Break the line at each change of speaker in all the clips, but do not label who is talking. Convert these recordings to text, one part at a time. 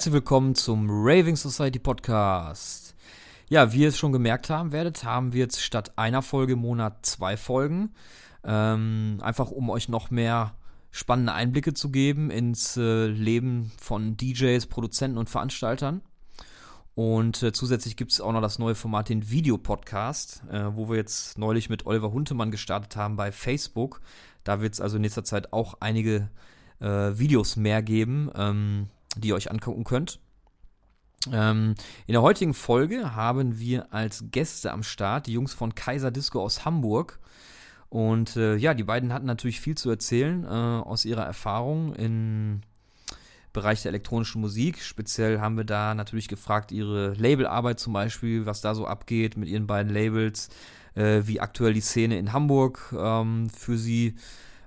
Herzlich willkommen zum Raving Society Podcast. Ja, wie ihr es schon gemerkt haben werdet, haben wir jetzt statt einer Folge im Monat zwei Folgen. Ähm, einfach um euch noch mehr spannende Einblicke zu geben ins äh, Leben von DJs, Produzenten und Veranstaltern. Und äh, zusätzlich gibt es auch noch das neue Format, den Videopodcast, äh, wo wir jetzt neulich mit Oliver Huntemann gestartet haben bei Facebook. Da wird es also in nächster Zeit auch einige äh, Videos mehr geben, ähm, die ihr euch angucken könnt. Ähm, in der heutigen Folge haben wir als Gäste am Start die Jungs von Kaiser Disco aus Hamburg. Und äh, ja, die beiden hatten natürlich viel zu erzählen äh, aus ihrer Erfahrung im Bereich der elektronischen Musik. Speziell haben wir da natürlich gefragt, ihre Labelarbeit zum Beispiel, was da so abgeht mit ihren beiden Labels, äh, wie aktuell die Szene in Hamburg ähm, für sie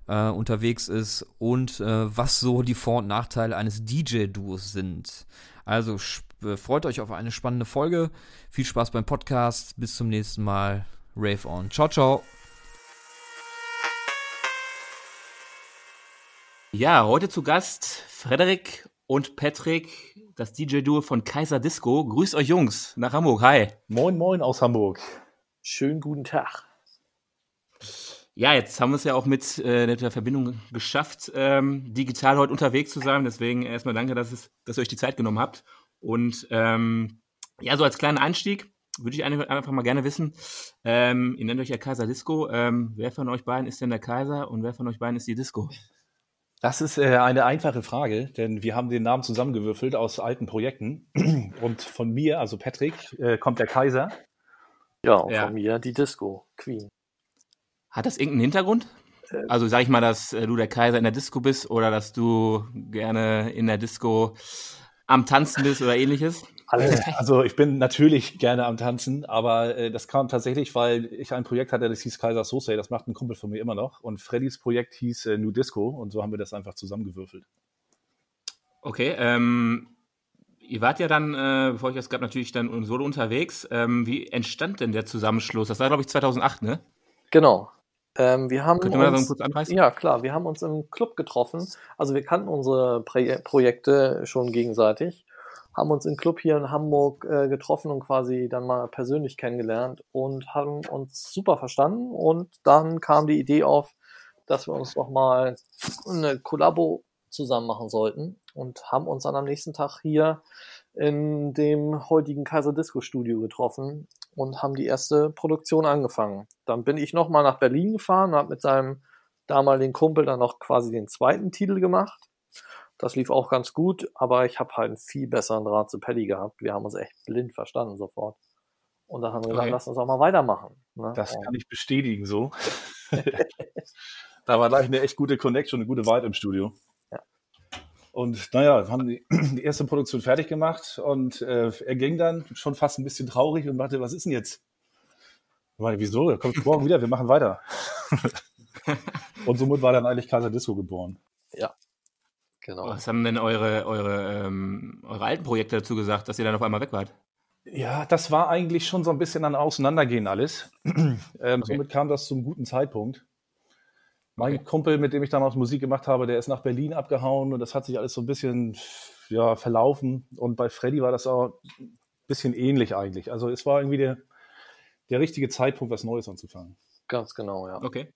äh, unterwegs ist und äh, was so die Vor- und Nachteile eines DJ-Duos sind. Also äh, freut euch auf eine spannende Folge. Viel Spaß beim Podcast. Bis zum nächsten Mal. Rave on. Ciao, ciao.
Ja, heute zu Gast Frederik und Patrick, das DJ-Duo von Kaiser Disco. Grüßt euch Jungs nach Hamburg. Hi.
Moin, moin aus Hamburg. Schönen guten Tag.
Ja, jetzt haben wir es ja auch mit äh, der Verbindung geschafft, ähm, digital heute unterwegs zu sein. Deswegen erstmal danke, dass, es, dass ihr euch die Zeit genommen habt. Und ähm, ja, so als kleinen Einstieg würde ich einfach mal gerne wissen, ähm, ihr nennt euch ja Kaiser Disco. Ähm, wer von euch beiden ist denn der Kaiser und wer von euch beiden ist die Disco?
Das ist äh, eine einfache Frage, denn wir haben den Namen zusammengewürfelt aus alten Projekten. Und von mir, also Patrick, äh, kommt der Kaiser.
Ja, und ja. von mir die Disco, Queen.
Hat das irgendeinen Hintergrund? Äh, also sag ich mal, dass äh, du der Kaiser in der Disco bist oder dass du gerne in der Disco am Tanzen bist oder ähnliches?
Also ich bin natürlich gerne am Tanzen, aber äh, das kam tatsächlich, weil ich ein Projekt hatte, das hieß Kaiser Sose, das macht ein Kumpel von mir immer noch. Und Freddys Projekt hieß äh, New Disco und so haben wir das einfach zusammengewürfelt.
Okay, ähm, ihr wart ja dann, äh, bevor ich das gab, natürlich dann solo unterwegs. Ähm, wie entstand denn der Zusammenschluss? Das war, glaube ich, 2008, ne?
Genau, ähm, wir haben
Könnt uns, kurz anreißen?
Ja, klar. Wir haben uns im Club getroffen. Also wir kannten unsere Pre Projekte schon gegenseitig, haben uns im Club hier in Hamburg äh, getroffen und quasi dann mal persönlich kennengelernt und haben uns super verstanden. Und dann kam die Idee auf, dass wir uns doch mal eine Kollabo zusammen machen sollten und haben uns dann am nächsten Tag hier in dem heutigen Kaiser Disco Studio getroffen und haben die erste Produktion angefangen. Dann bin ich nochmal nach Berlin gefahren und habe mit seinem damaligen Kumpel dann noch quasi den zweiten Titel gemacht. Das lief auch ganz gut, aber ich habe halt einen viel besseren Draht zu Paddy gehabt. Wir haben uns echt blind verstanden sofort. Und dann haben wir gesagt, okay. lass uns auch mal weitermachen.
Ne? Das kann ich bestätigen so. da war gleich eine echt gute Connection, eine gute Vibe im Studio. Und naja, haben die, die erste Produktion fertig gemacht und äh, er ging dann schon fast ein bisschen traurig und meinte, was ist denn jetzt? Ich meine, wieso? Er kommt morgen wieder, wir machen weiter. und somit war dann eigentlich Kaiser Disco geboren.
Ja, genau.
Was haben denn eure, eure, ähm, eure alten Projekte dazu gesagt, dass ihr dann auf einmal weg wart?
Ja, das war eigentlich schon so ein bisschen an Auseinandergehen alles. ähm, okay. Somit kam das zum guten Zeitpunkt. Mein okay. Kumpel, mit dem ich damals Musik gemacht habe, der ist nach Berlin abgehauen und das hat sich alles so ein bisschen ja, verlaufen. Und bei Freddy war das auch ein bisschen ähnlich eigentlich. Also es war irgendwie der, der richtige Zeitpunkt, was Neues anzufangen.
Ganz genau, ja.
Okay.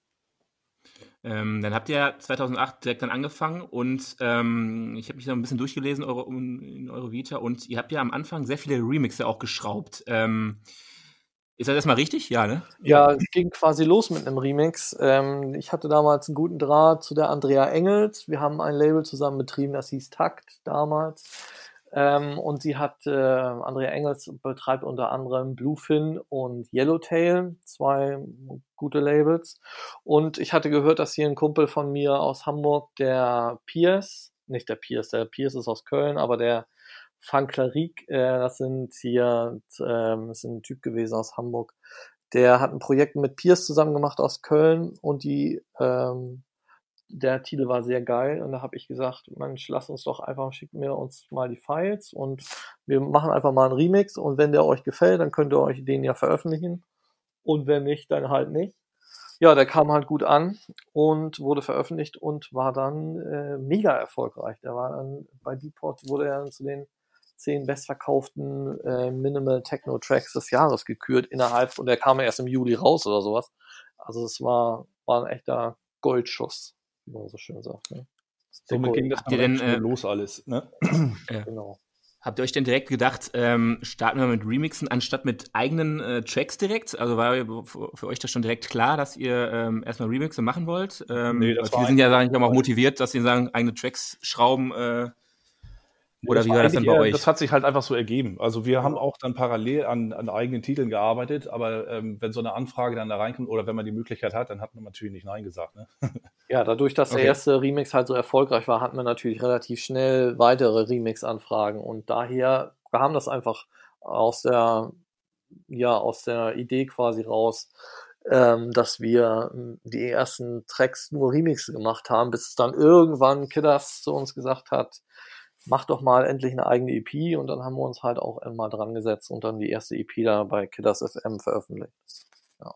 Ähm, dann habt ihr 2008 direkt dann angefangen und ähm, ich habe mich da ein bisschen durchgelesen eure, in eure Vita und ihr habt ja am Anfang sehr viele Remixe auch geschraubt. Ähm, ist das erstmal richtig? Ja, ne?
Ja, es ging quasi los mit einem Remix. Ähm, ich hatte damals einen guten Draht zu der Andrea Engels. Wir haben ein Label zusammen betrieben, das hieß Takt damals. Ähm, und sie hat, äh, Andrea Engels betreibt unter anderem Bluefin und Yellowtail, zwei gute Labels. Und ich hatte gehört, dass hier ein Kumpel von mir aus Hamburg, der Pierce, nicht der Pierce, der Pierce ist aus Köln, aber der Fanklarik, äh, das sind hier, ähm, das ist ein Typ gewesen aus Hamburg, der hat ein Projekt mit Piers zusammen gemacht aus Köln und die, ähm, der Titel war sehr geil und da habe ich gesagt, Mensch, lass uns doch einfach, schickt mir uns mal die Files und wir machen einfach mal einen Remix und wenn der euch gefällt, dann könnt ihr euch den ja veröffentlichen und wenn nicht, dann halt nicht. ja, der kam halt gut an und wurde veröffentlicht und war dann äh, mega erfolgreich. Der war dann bei Depot wurde er dann zu den zehn bestverkauften äh, Minimal Techno Tracks des Jahres gekürt innerhalb und der kam erst im Juli raus oder sowas. Also es war, war ein echter Goldschuss, wie man so schön sagt. Ne?
Somit ging das
denn, äh,
los alles. Ne?
Ja. Genau. Habt ihr euch denn direkt gedacht, ähm, starten wir mit Remixen anstatt mit eigenen äh, Tracks direkt? Also war für, für, euch das schon direkt klar, dass ihr ähm, erstmal Remixe machen wollt? Ähm, nee, das war viele sind ja, sage ich mal, auch motiviert, dass sie sagen, eigene Tracks schrauben. Äh, oder wie war das dann bei euch?
Das hat sich halt einfach so ergeben. Also wir haben auch dann parallel an, an eigenen Titeln gearbeitet, aber ähm, wenn so eine Anfrage dann da reinkommt oder wenn man die Möglichkeit hat, dann hat man natürlich nicht Nein gesagt. Ne?
Ja, dadurch, dass okay. der erste Remix halt so erfolgreich war, hatten wir natürlich relativ schnell weitere Remix-Anfragen und daher kam das einfach aus der, ja, aus der Idee quasi raus, ähm, dass wir ähm, die ersten Tracks nur Remixe gemacht haben, bis dann irgendwann Kiddas zu uns gesagt hat, mach doch mal endlich eine eigene EP und dann haben wir uns halt auch einmal dran gesetzt und dann die erste EP da bei Kiddas FM veröffentlicht. Ja.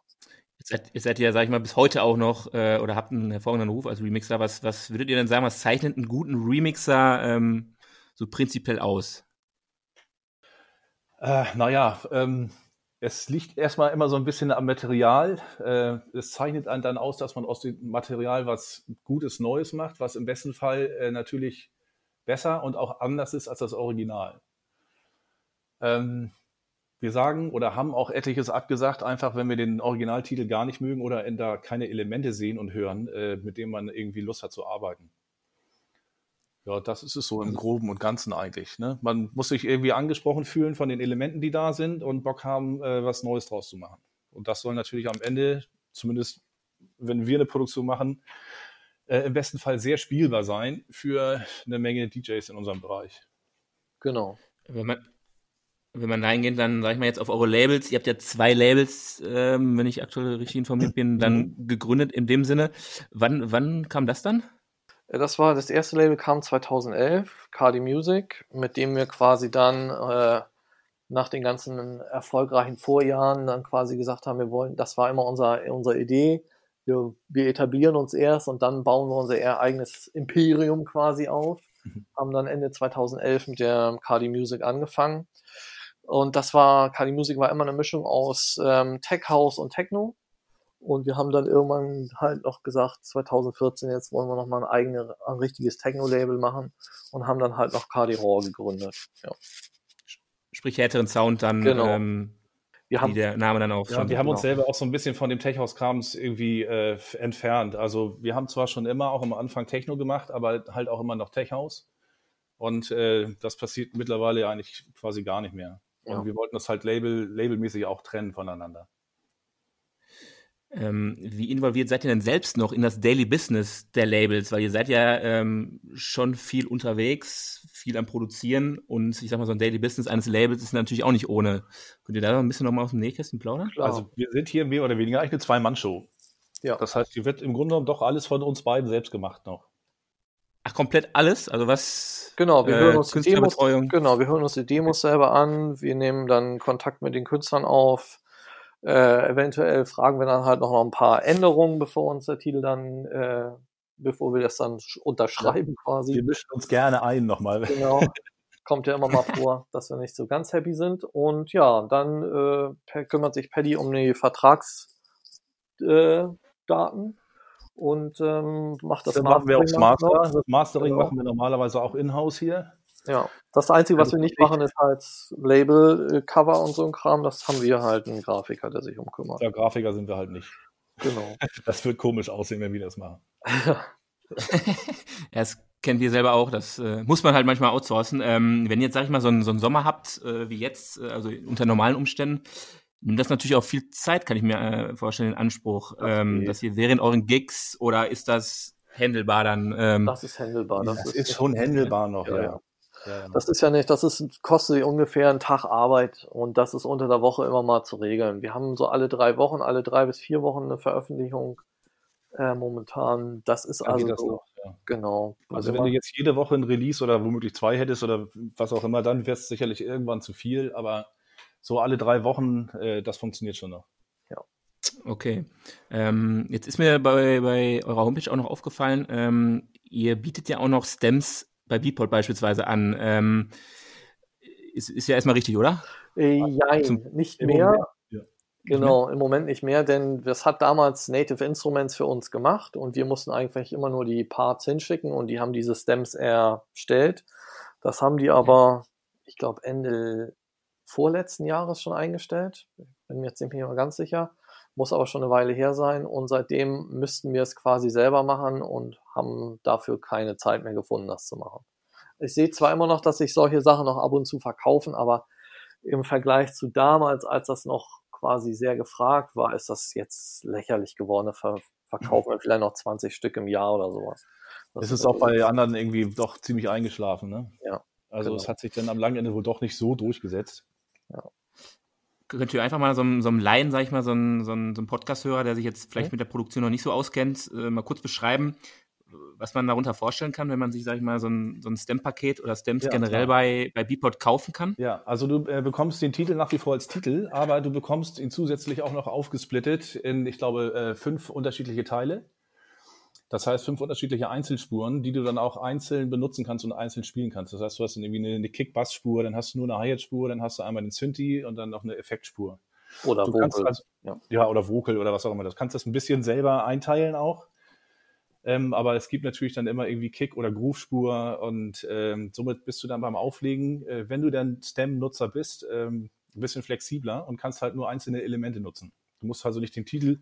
Jetzt seid, ihr seid ja, sag ich mal, bis heute auch noch äh, oder habt einen hervorragenden Ruf als Remixer. Was, was würdet ihr denn sagen, was zeichnet einen guten Remixer ähm, so prinzipiell aus?
Äh, naja, ähm, es liegt erstmal immer so ein bisschen am Material. Äh, es zeichnet einen dann aus, dass man aus dem Material was Gutes, Neues macht, was im besten Fall äh, natürlich besser und auch anders ist als das Original. Ähm, wir sagen oder haben auch etliches abgesagt, einfach wenn wir den Originaltitel gar nicht mögen oder da keine Elemente sehen und hören, äh, mit denen man irgendwie Lust hat zu arbeiten. Ja, das ist es so im Groben und Ganzen eigentlich. Ne? Man muss sich irgendwie angesprochen fühlen von den Elementen, die da sind und Bock haben, äh, was Neues draus zu machen. Und das soll natürlich am Ende, zumindest wenn wir eine Produktion machen, äh, im besten Fall sehr spielbar sein für eine Menge DJs in unserem Bereich.
Genau.
Wenn man, wenn man reingeht, dann sage ich mal jetzt auf eure Labels. Ihr habt ja zwei Labels, ähm, wenn ich aktuell richtig informiert bin, dann mhm. gegründet in dem Sinne. Wann, wann kam das dann?
Äh, das war das erste Label kam 2011, Cardi Music, mit dem wir quasi dann äh, nach den ganzen erfolgreichen Vorjahren dann quasi gesagt haben, wir wollen, das war immer unser, unsere Idee, wir, wir etablieren uns erst und dann bauen wir unser eigenes Imperium quasi auf. Mhm. Haben dann Ende 2011 mit der Cardi Music angefangen. Und das war, Cardi Music war immer eine Mischung aus ähm, Tech House und Techno. Und wir haben dann irgendwann halt noch gesagt, 2014, jetzt wollen wir noch mal ein eigenes, ein richtiges Techno-Label machen und haben dann halt noch Cardi Raw gegründet. Ja.
Sprich härteren Sound dann
genau.
ähm,
wir haben,
wie der Name dann auch
ja, schon. Wir haben uns selber auch so ein bisschen von dem Tech-House-Krams irgendwie äh, entfernt. Also wir haben zwar schon immer auch am Anfang Techno gemacht, aber halt auch immer noch Tech-House. Und äh, das passiert mittlerweile eigentlich quasi gar nicht mehr. Und ja. wir wollten das halt label, labelmäßig auch trennen voneinander.
Ähm, wie involviert seid ihr denn selbst noch in das Daily Business der Labels? Weil ihr seid ja ähm, schon viel unterwegs, viel am Produzieren und ich sag mal, so ein Daily Business eines Labels ist natürlich auch nicht ohne. Könnt ihr da noch ein bisschen nochmal aus dem Nähkästchen plaudern?
Klar. Also wir sind hier mehr oder weniger eigentlich eine Zwei-Mann-Show. Ja. Das heißt, hier wird im Grunde genommen doch alles von uns beiden selbst gemacht noch.
Ach, komplett alles? Also was?
Genau, wir hören äh, uns die Demos, genau, wir hören uns die Demos selber an, wir nehmen dann Kontakt mit den Künstlern auf, äh, eventuell fragen wir dann halt noch ein paar Änderungen, bevor uns der Titel dann, äh, bevor wir das dann unterschreiben quasi.
Wir mischen uns gerne ein nochmal.
Genau. Kommt ja immer mal vor, dass wir nicht so ganz happy sind. Und ja, dann äh, kümmert sich Paddy um die Vertragsdaten und ähm, macht das,
das machen wir aufs Master. Das Mastering genau. machen wir normalerweise auch in-house hier.
Ja, das Einzige, was wir nicht machen, ist halt Label, Cover und so ein Kram. Das haben wir halt einen Grafiker, der sich umkümmert.
Ja, Grafiker sind wir halt nicht.
Genau.
Das wird komisch aussehen, wenn wir das machen.
ja, das kennen wir selber auch. Das äh, muss man halt manchmal outsourcen. Ähm, wenn ihr jetzt, sag ich mal, so einen, so einen Sommer habt, äh, wie jetzt, äh, also unter normalen Umständen, nimmt das natürlich auch viel Zeit, kann ich mir äh, vorstellen, in Anspruch, ähm, dass ihr während euren Gigs oder ist das handelbar dann?
Ähm, das ist handelbar.
Das, das ist, ist, schon handelbar noch, ja. ja.
Das ist ja nicht, das ist, kostet ungefähr einen Tag Arbeit und das ist unter der Woche immer mal zu regeln. Wir haben so alle drei Wochen, alle drei bis vier Wochen eine Veröffentlichung äh, momentan. Das ist also das so,
noch, ja.
genau.
Also, also wenn du jetzt jede Woche ein Release oder womöglich zwei hättest oder was auch immer, dann wäre es sicherlich irgendwann zu viel, aber so alle drei Wochen, äh, das funktioniert schon noch.
Ja.
Okay. Ähm, jetzt ist mir bei, bei eurer Homepage auch noch aufgefallen, ähm, ihr bietet ja auch noch Stems bei Beatport beispielsweise an. Ähm, ist, ist ja erstmal richtig, oder?
Äh, nein, nicht mehr. Ja. Genau, im Moment nicht mehr, denn das hat damals Native Instruments für uns gemacht und wir mussten eigentlich immer nur die Parts hinschicken und die haben diese Stems erstellt. Das haben die aber, ich glaube, Ende vorletzten Jahres schon eingestellt. Bin mir jetzt nicht mehr ganz sicher. Muss aber schon eine Weile her sein. Und seitdem müssten wir es quasi selber machen und haben dafür keine Zeit mehr gefunden, das zu machen. Ich sehe zwar immer noch, dass sich solche Sachen noch ab und zu verkaufen, aber im Vergleich zu damals, als das noch quasi sehr gefragt war, ist das jetzt lächerlich geworden. Ver verkaufen wir vielleicht noch 20 Stück im Jahr oder sowas.
Das es ist auch bei anderen irgendwie doch ziemlich eingeschlafen, ne?
Ja.
Also genau. es hat sich dann am langen Ende wohl doch nicht so durchgesetzt.
Ja. Könnt ihr einfach mal so, so einem Laien, sag ich mal, so einen, so so Podcast-Hörer, der sich jetzt vielleicht mhm. mit der Produktion noch nicht so auskennt, äh, mal kurz beschreiben, was man darunter vorstellen kann, wenn man sich, sag ich mal, so ein, so ein Stem-Paket oder Stems ja, generell bei, bei Beatport kaufen kann?
Ja, also du äh, bekommst den Titel nach wie vor als Titel, aber du bekommst ihn zusätzlich auch noch aufgesplittet in, ich glaube, äh, fünf unterschiedliche Teile. Das heißt, fünf unterschiedliche Einzelspuren, die du dann auch einzeln benutzen kannst und einzeln spielen kannst. Das heißt, du hast dann irgendwie eine, Kick-Bass-Spur, dann hast du nur eine Hi-Hat-Spur, dann hast du einmal den Synthi und dann noch eine Effektspur.
Oder
du Vocal. Also, ja. ja. oder Vocal oder was auch immer. Du kannst das ein bisschen selber einteilen auch. Ähm, aber es gibt natürlich dann immer irgendwie Kick- oder Groove-Spur und ähm, somit bist du dann beim Auflegen, äh, wenn du dann Stem-Nutzer bist, ähm, ein bisschen flexibler und kannst halt nur einzelne Elemente nutzen. Du musst also nicht den Titel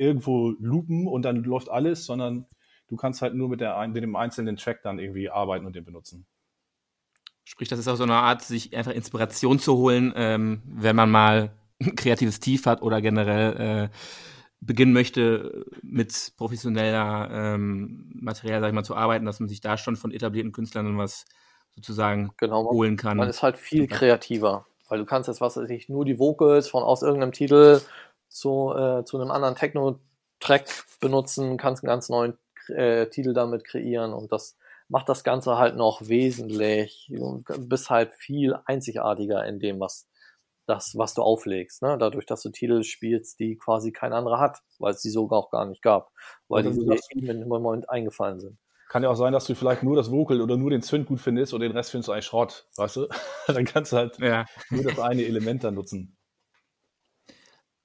irgendwo loopen und dann läuft alles, sondern du kannst halt nur mit, der, mit dem einzelnen Track dann irgendwie arbeiten und den benutzen.
Sprich, das ist auch so eine Art, sich einfach Inspiration zu holen, ähm, wenn man mal ein kreatives Tief hat oder generell äh, beginnen möchte, mit professioneller ähm, Material, sag ich mal, zu arbeiten, dass man sich da schon von etablierten Künstlern was sozusagen genau, holen kann.
Man ist halt viel kreativer, weil du kannst jetzt, was weiß ich, nur die Vocals von aus irgendeinem Titel zu, äh, zu einem anderen Techno-Track benutzen, kannst einen ganz neuen äh, Titel damit kreieren und das macht das Ganze halt noch wesentlich, bist halt viel einzigartiger in dem, was das, was du auflegst, ne? dadurch, dass du Titel spielst, die quasi kein anderer hat, weil es die sogar auch gar nicht gab, weil die im Moment eingefallen sind.
Kann ja auch sein, dass du vielleicht nur das Vocal oder nur den Synth gut findest und den Rest findest du eigentlich Schrott, weißt du? dann kannst du halt ja. nur das eine Element dann nutzen.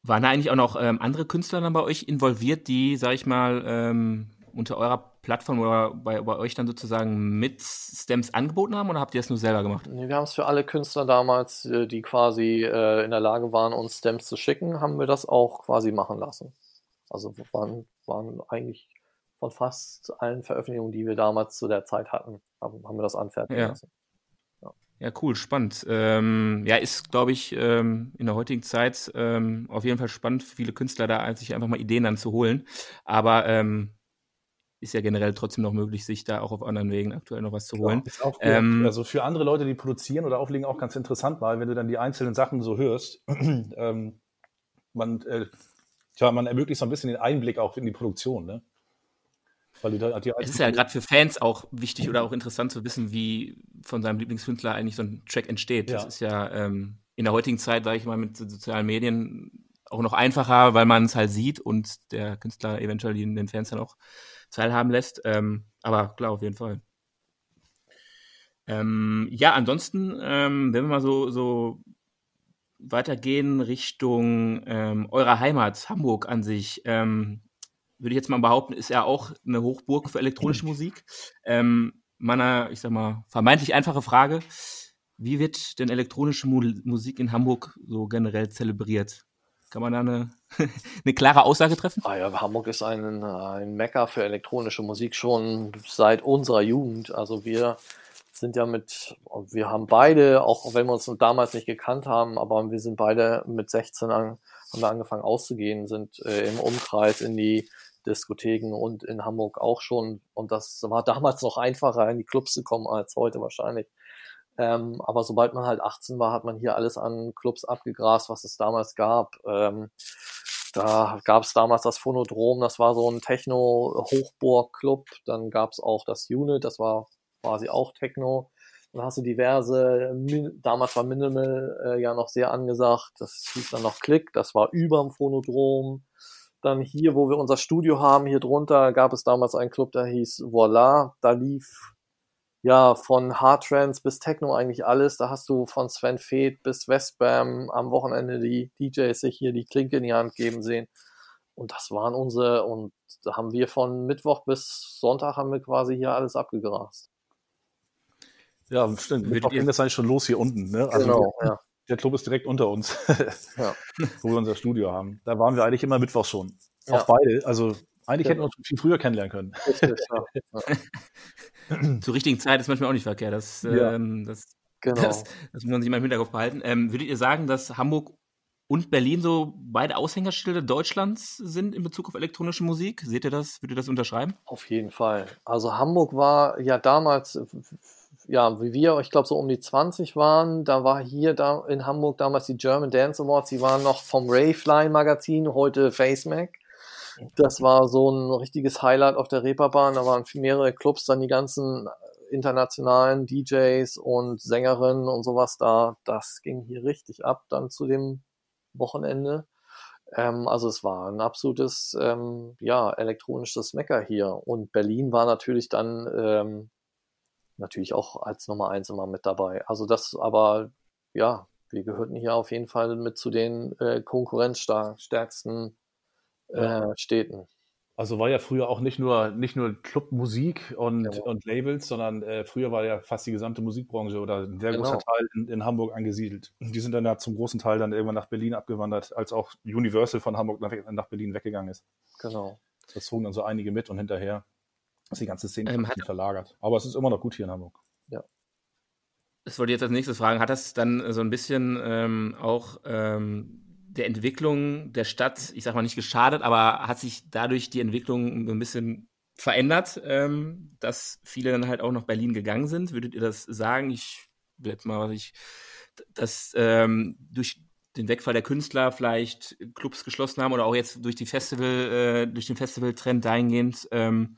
Waren da eigentlich auch noch ähm, andere Künstler dann bei euch involviert, die, sag ich mal, ähm, unter eurer Plattform oder bei, bei, euch dann sozusagen mit Stems angeboten haben oder habt ihr es nur selber gemacht?
Nee, wir haben es für alle Künstler damals, äh, die quasi äh, in der Lage waren, uns Stems zu schicken, haben wir das auch quasi machen lassen. Also waren, waren eigentlich von fast allen Veröffentlichungen, die wir damals zu der Zeit hatten, haben, haben wir das anfertigen ja. lassen.
Ja, cool, spannend. Ähm, ja, ist, glaube ich, ähm, in der heutigen Zeit ähm, auf jeden Fall spannend für viele Künstler da, sich einfach mal Ideen dann zu holen. Aber ähm, ist ja generell trotzdem noch möglich, sich da auch auf anderen Wegen aktuell noch was zu holen. Ist
auch ähm, also für andere Leute, die produzieren oder auflegen, auch ganz interessant mal, wenn du dann die einzelnen Sachen so hörst. ähm, man, äh, tja, man ermöglicht so ein bisschen den Einblick auch in die Produktion, ne?
Weil da, die es ist ja gerade für Fans auch wichtig oder auch interessant zu wissen, wie von seinem Lieblingskünstler eigentlich so ein Track entsteht. Ja. Das ist ja ähm, in der heutigen Zeit, sage ich mal, mit sozialen Medien auch noch einfacher, weil man es halt sieht und der Künstler eventuell den Fans dann auch teilhaben lässt. Ähm, aber klar, auf jeden Fall. Ähm, ja, ansonsten, ähm, wenn wir mal so, so weitergehen Richtung ähm, eurer Heimat, Hamburg an sich, ähm, würde ich jetzt mal behaupten, ist ja auch eine Hochburg für elektronische Musik. Ähm, meiner, ich sag mal, vermeintlich einfache Frage. Wie wird denn elektronische Mu Musik in Hamburg so generell zelebriert? Kann man da eine, eine klare Aussage treffen?
Ah ja, Hamburg ist ein, ein Mecker für elektronische Musik schon seit unserer Jugend. Also wir sind ja mit, wir haben beide, auch wenn wir uns damals nicht gekannt haben, aber wir sind beide mit 16 an, haben wir angefangen auszugehen, sind äh, im Umkreis in die Diskotheken und in Hamburg auch schon. Und das war damals noch einfacher, in die Clubs zu kommen als heute wahrscheinlich. Ähm, aber sobald man halt 18 war, hat man hier alles an Clubs abgegrast, was es damals gab. Ähm, da gab es damals das Phonodrom, das war so ein Techno-Hochburg-Club. Dann gab es auch das Unit, das war quasi auch Techno. Da hast du diverse, damals war Minimal äh, ja noch sehr angesagt, das hieß dann noch Klick, das war überm Phonodrom. Dann hier, wo wir unser Studio haben, hier drunter gab es damals einen Club, der hieß Voila. Da lief ja von Hard Trance bis Techno eigentlich alles. Da hast du von Sven Feth bis Westbam am Wochenende die DJs sich hier die Klinke in die Hand geben sehen. Und das waren unsere, und da haben wir von Mittwoch bis Sonntag haben wir quasi hier alles abgegrast.
Ja, stimmt. Mittwoch ging das eigentlich schon los hier unten. Ne?
Also genau, ja.
Der Club ist direkt unter uns, ja. wo wir unser Studio haben. Da waren wir eigentlich immer Mittwoch schon. Ja. Auch beide. Also eigentlich ja. hätten wir uns viel früher kennenlernen können. Richtig,
ja. Zur richtigen Zeit ist manchmal auch nicht verkehrt. Das, ähm, das, genau. das, das, muss man sich mal im Hinterkopf behalten. Ähm, würdet ihr sagen, dass Hamburg und Berlin so beide Aushängerschilder Deutschlands sind in Bezug auf elektronische Musik? Seht ihr das? Würdet ihr das unterschreiben?
Auf jeden Fall. Also Hamburg war ja damals ja, wie wir, ich glaube, so um die 20 waren, da war hier da in Hamburg damals die German Dance Awards, die waren noch vom Rayfly Magazin, heute FaceMac. Das war so ein richtiges Highlight auf der Reeperbahn. Da waren mehrere Clubs, dann die ganzen internationalen DJs und Sängerinnen und sowas da. Das ging hier richtig ab dann zu dem Wochenende. Ähm, also es war ein absolutes ähm, ja, elektronisches Mecker hier. Und Berlin war natürlich dann ähm, natürlich auch als Nummer eins immer mit dabei. Also das aber, ja, wir gehörten hier auf jeden Fall mit zu den äh, konkurrenzstärksten äh, ja. Städten.
Also war ja früher auch nicht nur, nicht nur Clubmusik und, ja. und Labels, sondern äh, früher war ja fast die gesamte Musikbranche oder ein sehr genau. großer Teil in, in, Hamburg angesiedelt. Die sind dann ja zum großen Teil dann irgendwann nach Berlin abgewandert, als auch Universal von Hamburg nach, nach Berlin weggegangen ist.
Genau.
Das zogen dann so einige mit und hinterher ist die ganze Szene ähm, verlagert. Aber es ist immer noch gut hier in Hamburg.
Ja.
Das wollte ich jetzt als nächstes fragen. Hat das dann so ein bisschen ähm, auch ähm, der Entwicklung der Stadt, ich sag mal nicht geschadet, aber hat sich dadurch die Entwicklung so ein bisschen verändert, ähm, dass viele dann halt auch nach Berlin gegangen sind? Würdet ihr das sagen? Ich will jetzt mal, was ich, dass ähm, durch den Wegfall der Künstler vielleicht Clubs geschlossen haben oder auch jetzt durch die Festival, äh, durch den Festivaltrend dahingehend ähm,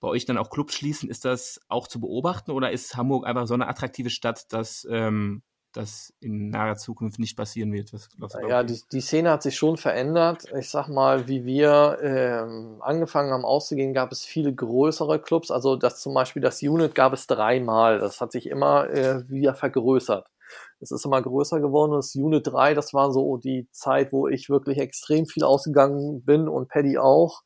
bei euch dann auch Clubs schließen, ist das auch zu beobachten oder ist Hamburg einfach so eine attraktive Stadt, dass ähm, das in naher Zukunft nicht passieren wird? Was,
was ja, die, die, Szene hat sich schon verändert. Ich sag mal, wie wir ähm, angefangen haben auszugehen, gab es viele größere Clubs. Also das zum Beispiel das Unit gab es dreimal. Das hat sich immer äh, wieder vergrößert. Es ist immer größer geworden. Das Unit 3, das war so die Zeit, wo ich wirklich extrem viel ausgegangen bin und Paddy auch.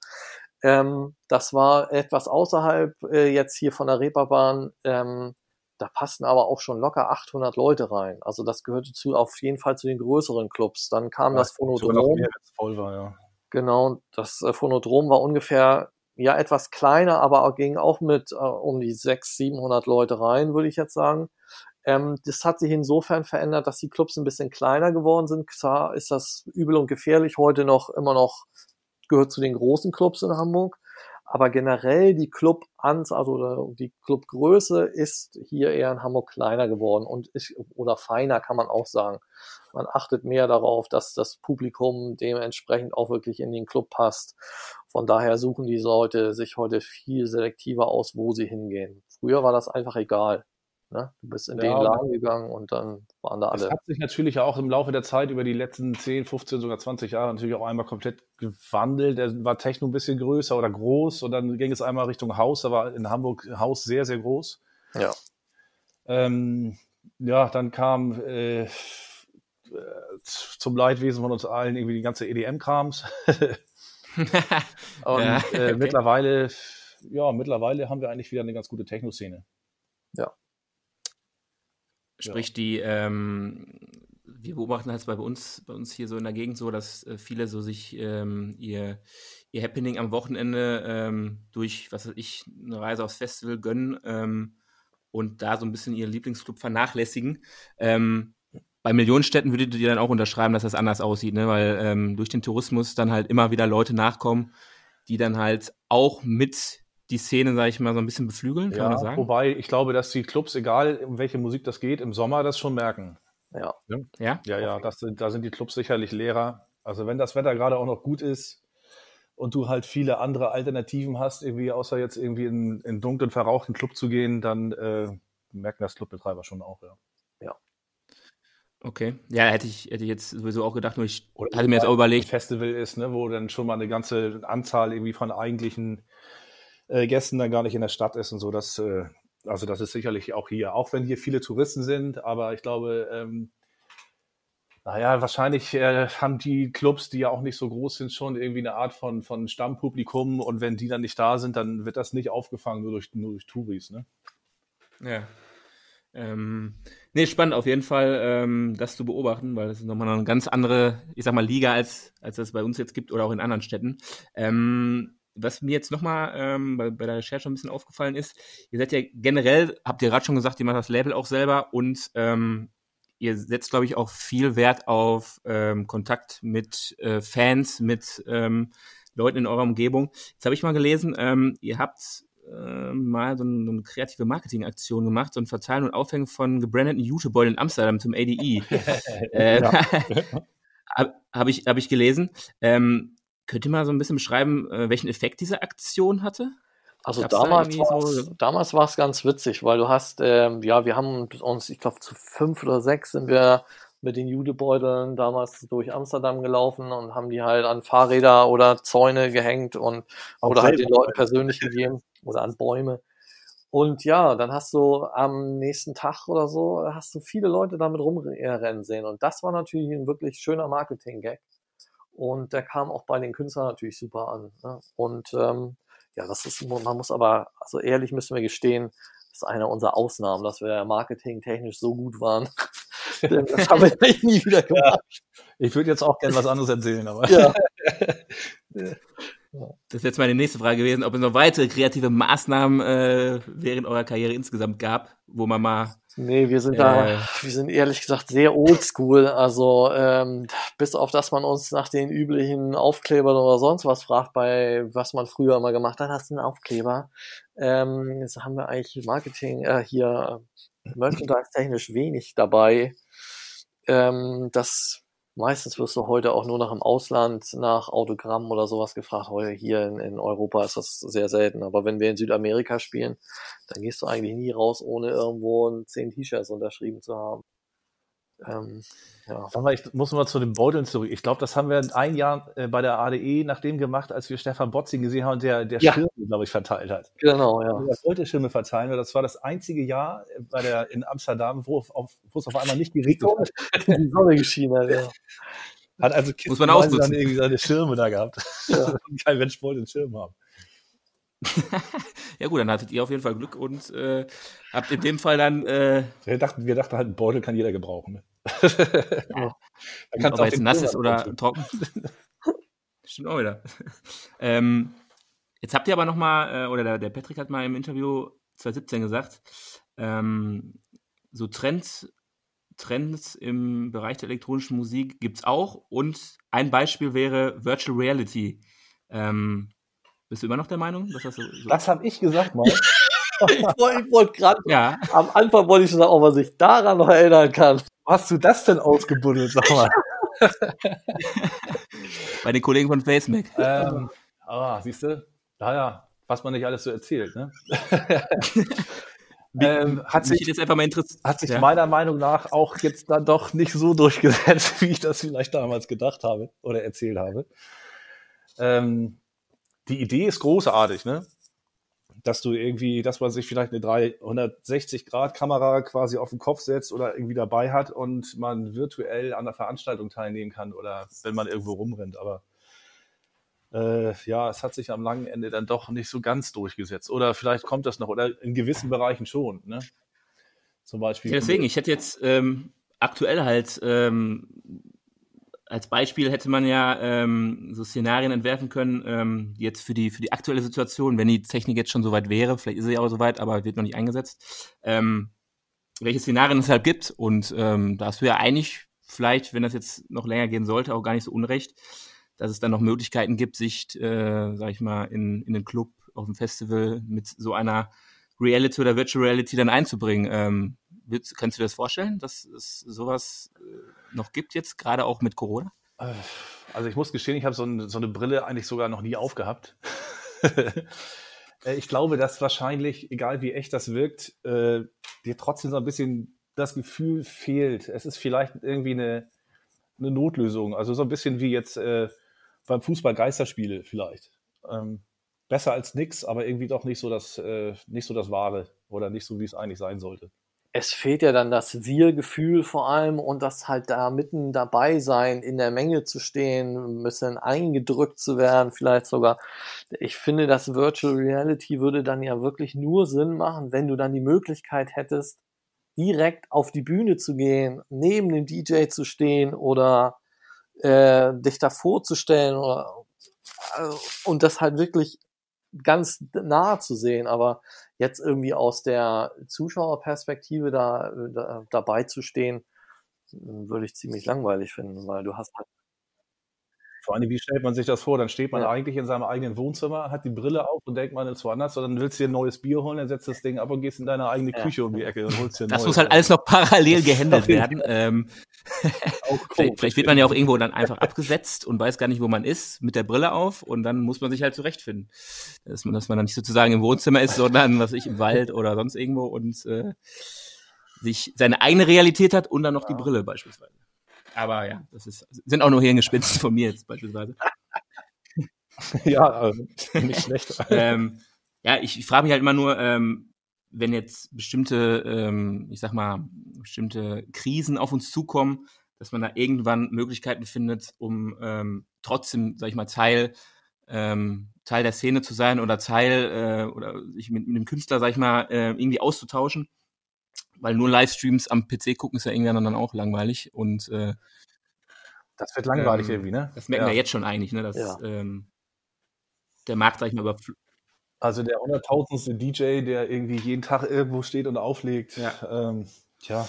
Ähm, das war etwas außerhalb äh, jetzt hier von der Reeperbahn. Ähm, da passten aber auch schon locker 800 Leute rein. Also das gehörte zu, auf jeden Fall zu den größeren Clubs. Dann kam ja, das Phonodrom. Voll war, ja. Genau, das äh, Phonodrom war ungefähr ja etwas kleiner, aber ging auch mit äh, um die 600, 700 Leute rein, würde ich jetzt sagen. Ähm, das hat sich insofern verändert, dass die Clubs ein bisschen kleiner geworden sind. Zwar ist das übel und gefährlich heute noch immer noch gehört zu den großen Clubs in Hamburg. Aber generell die Clubanzahl, also die Clubgröße ist hier eher in Hamburg kleiner geworden und ist, oder feiner kann man auch sagen. Man achtet mehr darauf, dass das Publikum dementsprechend auch wirklich in den Club passt. Von daher suchen die Leute sich heute viel selektiver aus, wo sie hingehen. Früher war das einfach egal. Ne? Du bist in ja, den Laden gegangen und dann waren da alle.
Das hat sich natürlich auch im Laufe der Zeit über die letzten 10, 15, sogar 20 Jahre natürlich auch einmal komplett gewandelt. Da war Techno ein bisschen größer oder groß und dann ging es einmal Richtung Haus. Da war in Hamburg Haus sehr, sehr groß.
Ja.
Ähm, ja, dann kam äh, zum Leidwesen von uns allen irgendwie die ganze EDM-Krams. und ja, äh, okay. mittlerweile, ja, mittlerweile haben wir eigentlich wieder eine ganz gute Techno-Szene.
Ja.
Sprich, ja. die, ähm, wir beobachten halt bei uns, bei uns hier so in der Gegend so, dass äh, viele so sich ähm, ihr, ihr Happening am Wochenende ähm, durch, was weiß ich, eine Reise aufs Festival gönnen ähm, und da so ein bisschen ihren Lieblingsclub vernachlässigen. Ähm, bei Millionenstädten würdet ihr dann auch unterschreiben, dass das anders aussieht, ne? weil ähm, durch den Tourismus dann halt immer wieder Leute nachkommen, die dann halt auch mit die Szene, sage ich mal, so ein bisschen beflügeln, kann ja, man sagen.
Wobei ich glaube, dass die Clubs, egal um welche Musik das geht, im Sommer das schon merken.
Ja.
Ja, ja, ja das, da sind die Clubs sicherlich leerer. Also wenn das Wetter gerade auch noch gut ist und du halt viele andere Alternativen hast, irgendwie außer jetzt irgendwie in, in dunklen, verrauchten Club zu gehen, dann äh, merken das Clubbetreiber schon auch, ja.
Ja.
Okay. Ja, hätte ich, hätte ich jetzt sowieso auch gedacht, nur ich
Oder
hatte mir jetzt auch
ein
überlegt,
Festival ist, ne, wo dann schon mal eine ganze Anzahl irgendwie von eigentlichen äh, Gästen dann gar nicht in der Stadt ist und so. Das, äh, also das ist sicherlich auch hier, auch wenn hier viele Touristen sind, aber ich glaube, ähm, naja, wahrscheinlich äh, haben die Clubs, die ja auch nicht so groß sind, schon irgendwie eine Art von, von Stammpublikum und wenn die dann nicht da sind, dann wird das nicht aufgefangen nur durch, nur durch Touris, ne?
Ja. Ähm, nee, spannend auf jeden Fall, ähm, das zu beobachten, weil das ist nochmal eine ganz andere, ich sag mal, Liga, als, als das bei uns jetzt gibt oder auch in anderen Städten. Ähm, was mir jetzt nochmal ähm, bei, bei der Recherche ein bisschen aufgefallen ist, ihr seid ja generell, habt ihr gerade schon gesagt, ihr macht das Label auch selber und ähm, ihr setzt, glaube ich, auch viel Wert auf ähm, Kontakt mit äh, Fans, mit ähm, Leuten in eurer Umgebung. Jetzt habe ich mal gelesen, ähm, ihr habt äh, mal so, ein, so eine kreative Marketingaktion gemacht, so ein Verteilen und Aufhängen von gebrandeten Jutebeuteln in Amsterdam zum ADE. äh, Habe hab ich, hab ich gelesen. Ähm, könnt ihr mal so ein bisschen beschreiben, äh, welchen Effekt diese Aktion hatte?
Also
Gab's
damals war
so-
damals war es ganz witzig, weil du hast, ähm, ja, wir haben uns, ich glaube, zu fünf oder sechs sind wir mit den Judebeuteln damals durch Amsterdam gelaufen und haben die halt an Fahrräder oder Zäune gehängt und
Auch
oder halt den. Leuten persönlich gegeben oder an Bäume. Und ja, dann hast du am nächsten Tag oder so, hast du viele Leute damit rumrennen sehen. Und das war natürlich ein wirklich schöner Marketing-Gag. Und der kam auch bei den Künstlern natürlich super an. Ne? Und ähm, ja, das ist, man muss aber, also ehrlich müssen wir gestehen, das ist eine unserer Ausnahmen, dass wir marketingtechnisch so gut waren. Das haben wir eigentlich nie wieder gemacht.
Ich würde jetzt auch gerne was anderes erzählen, aber.
Ja.
Das wäre jetzt meine nächste Frage gewesen, ob es noch weitere kreative Maßnahmen äh, während eurer Karriere insgesamt gab, wo man mal
Nee, wir sind da,
Äh.
wir sind ehrlich gesagt sehr oldschool. Also ähm, bis auf, dass man uns nach den üblichen Aufklebern oder sonst was fragt, bei was man früher immer gemacht hat, hast du einen Aufkleber. Ähm, jetzt haben wir eigentlich Marketing äh, hier Merchandise-technisch wenig dabei. Ähm, das meistens wirst du heute auch nur noch im Ausland nach Autogramm oder sowas gefragt. Heute hier in, in Europa ist das sehr selten. Aber wenn wir in Südamerika spielen, dann gehst du eigentlich nie raus, ohne irgendwo ein 10 T-Shirts unterschrieben zu haben. Ähm, ja.
Sag mal, ich muss mal zu den Beuteln zurück. Ich glaube, das haben wir ein Jahr äh, bei der ADE nach dem gemacht, als wir Stefan Botzing gesehen haben, der, der
Ja.
Schirme, glaube ich, verteilt hat.
Genau, ja.
Der wollte Schirme verteilen. und Das war das einzige Jahr äh, bei der, in Amsterdam, wo, auf, wo es auf einmal nicht geregnet hat.
Die Sonne geschienen hat, ja.
Hat also
Muss man ausnutzen.
dann irgendwie seine Schirme da gehabt.
Ja.
Kein Mensch wollte einen Schirm haben.
Ja gut, dann hattet ihr auf jeden Fall Glück und äh, habt in dem Fall dann, äh,
Wir dachten, wir dachten halt, einen Beutel kann jeder gebrauchen. Ne? Da kannst
ob
du
er jetzt nass ist oder trocken. Stimmt auch wieder. ähm, jetzt habt ihr aber noch mal, äh, oder der, der Patrick hat mal im Interview 2017 gesagt, ähm, so Trends, Trends im Bereich der elektronischen Musik gibt es auch und ein Beispiel wäre Virtual Reality. Ähm, bist du immer noch der Meinung, dass das so, so
Das habe ich gesagt mal.
Ich wollte wollt gerade,
Ja,
am Anfang wollte ich schon sagen, ob man sich daran noch erinnern kann.
Wo hast du das denn ausgebuddelt, sag mal?
bei den Kollegen von FaceMac.
ähm, ah, siehst du? Naja, was man nicht alles so erzählt. Ne? ähm, hat
Mich
sich,
jetzt einfach mal interessiert.
hat sich
ja.
meiner Meinung nach auch jetzt dann doch nicht so durchgesetzt, wie ich das vielleicht damals gedacht habe oder erzählt habe. Ähm, die Idee ist großartig, ne? Dass du irgendwie, dass man sich vielleicht eine 360-Grad-Kamera quasi auf den Kopf setzt oder irgendwie dabei hat und man virtuell an der Veranstaltung teilnehmen kann oder wenn man irgendwo rumrennt. Aber äh, ja, es hat sich am langen Ende dann doch nicht so ganz durchgesetzt. Oder vielleicht kommt das noch, oder in gewissen Bereichen schon, ne? Zum Beispiel.
Ja, deswegen, ich hätte jetzt ähm, aktuell halt ähm, als Beispiel hätte man ja ähm, so Szenarien entwerfen können, ähm, jetzt für die, für die aktuelle Situation, wenn die Technik jetzt schon soweit wäre, vielleicht ist sie ja auch soweit, aber wird noch nicht eingesetzt, ähm, welche Szenarien es halt gibt. Und ähm, da hast du ja eigentlich vielleicht, wenn das jetzt noch länger gehen sollte, auch gar nicht so unrecht, dass es dann noch Möglichkeiten gibt, sich, äh, sag ich mal, in, in den Club, auf dem Festival mit so einer Reality oder Virtual Reality dann einzubringen. Ähm, willst, kannst du dir das vorstellen, dass es sowas äh, noch gibt jetzt, gerade auch mit Corona?
Also ich muss gestehen, ich habe so, ein, so eine Brille eigentlich sogar noch nie aufgehabt. Äh, ich glaube, dass wahrscheinlich, egal wie echt das wirkt, äh, dir trotzdem so ein bisschen das Gefühl fehlt. Es ist vielleicht irgendwie eine, eine Notlösung. Also so ein bisschen wie jetzt äh, beim Fußball Geisterspiele vielleicht. Ähm, besser als nix, aber irgendwie doch nicht so das, äh, nicht so das Wahre oder nicht so, wie es eigentlich sein sollte
es fehlt ja dann das Wir-Gefühl vor allem und das halt da mitten dabei sein, in der Menge zu stehen, ein bisschen eingedrückt zu werden, vielleicht sogar. Ich finde, das Virtual Reality würde dann ja wirklich nur Sinn machen, wenn du dann die Möglichkeit hättest, direkt auf die Bühne zu gehen, neben dem DJ zu stehen oder äh, dich da vorzustellen oder, äh, und das halt wirklich ganz nah zu sehen. Aber jetzt irgendwie aus der Zuschauerperspektive da, da dabei zu stehen, würde ich ziemlich langweilig finden, weil du hast halt
vor allem, wie stellt man sich das vor? Dann steht man ja. eigentlich in seinem eigenen Wohnzimmer, hat die Brille auf und denkt, man ist woanders, sondern willst dir ein neues Bier holen, dann setzt das Ding ab und gehst in deine eigene Küche ja. um die Ecke und holst dir ein
Das muss halt alles noch parallel gehandelt werden. ähm, vielleicht, vielleicht, wird man ja auch irgendwo dann einfach abgesetzt und weiß gar nicht, wo man ist, mit der Brille auf und dann muss man sich halt zurechtfinden. Dass man, dass man dann nicht sozusagen im Wohnzimmer ist, sondern, was ich, im Wald oder sonst irgendwo und äh, sich seine eigene Realität hat und dann noch ja. die Brille beispielsweise. Aber ja, das ist, sind auch nur Hirngespinste von mir jetzt beispielsweise.
ja, also, nicht schlecht.
ähm, ja, ich, ich frage mich halt immer nur, ähm, wenn jetzt bestimmte, ähm, ich sag mal, bestimmte Krisen auf uns zukommen, dass man da irgendwann Möglichkeiten findet, um ähm, trotzdem, sag ich mal, Teil, ähm, Teil der Szene zu sein oder Teil äh, oder sich mit, mit dem Künstler, sag ich mal, äh, irgendwie auszutauschen weil nur Livestreams am PC gucken ist ja irgendwann dann auch langweilig und äh,
das wird langweilig
ähm,
irgendwie, ne?
Das merken ja. wir jetzt schon eigentlich, ne? Dass ja. ähm, der Markt, sag ich mal, über
also der hunderttausendste DJ, der irgendwie jeden Tag irgendwo steht und auflegt. Ja. Ähm, tja,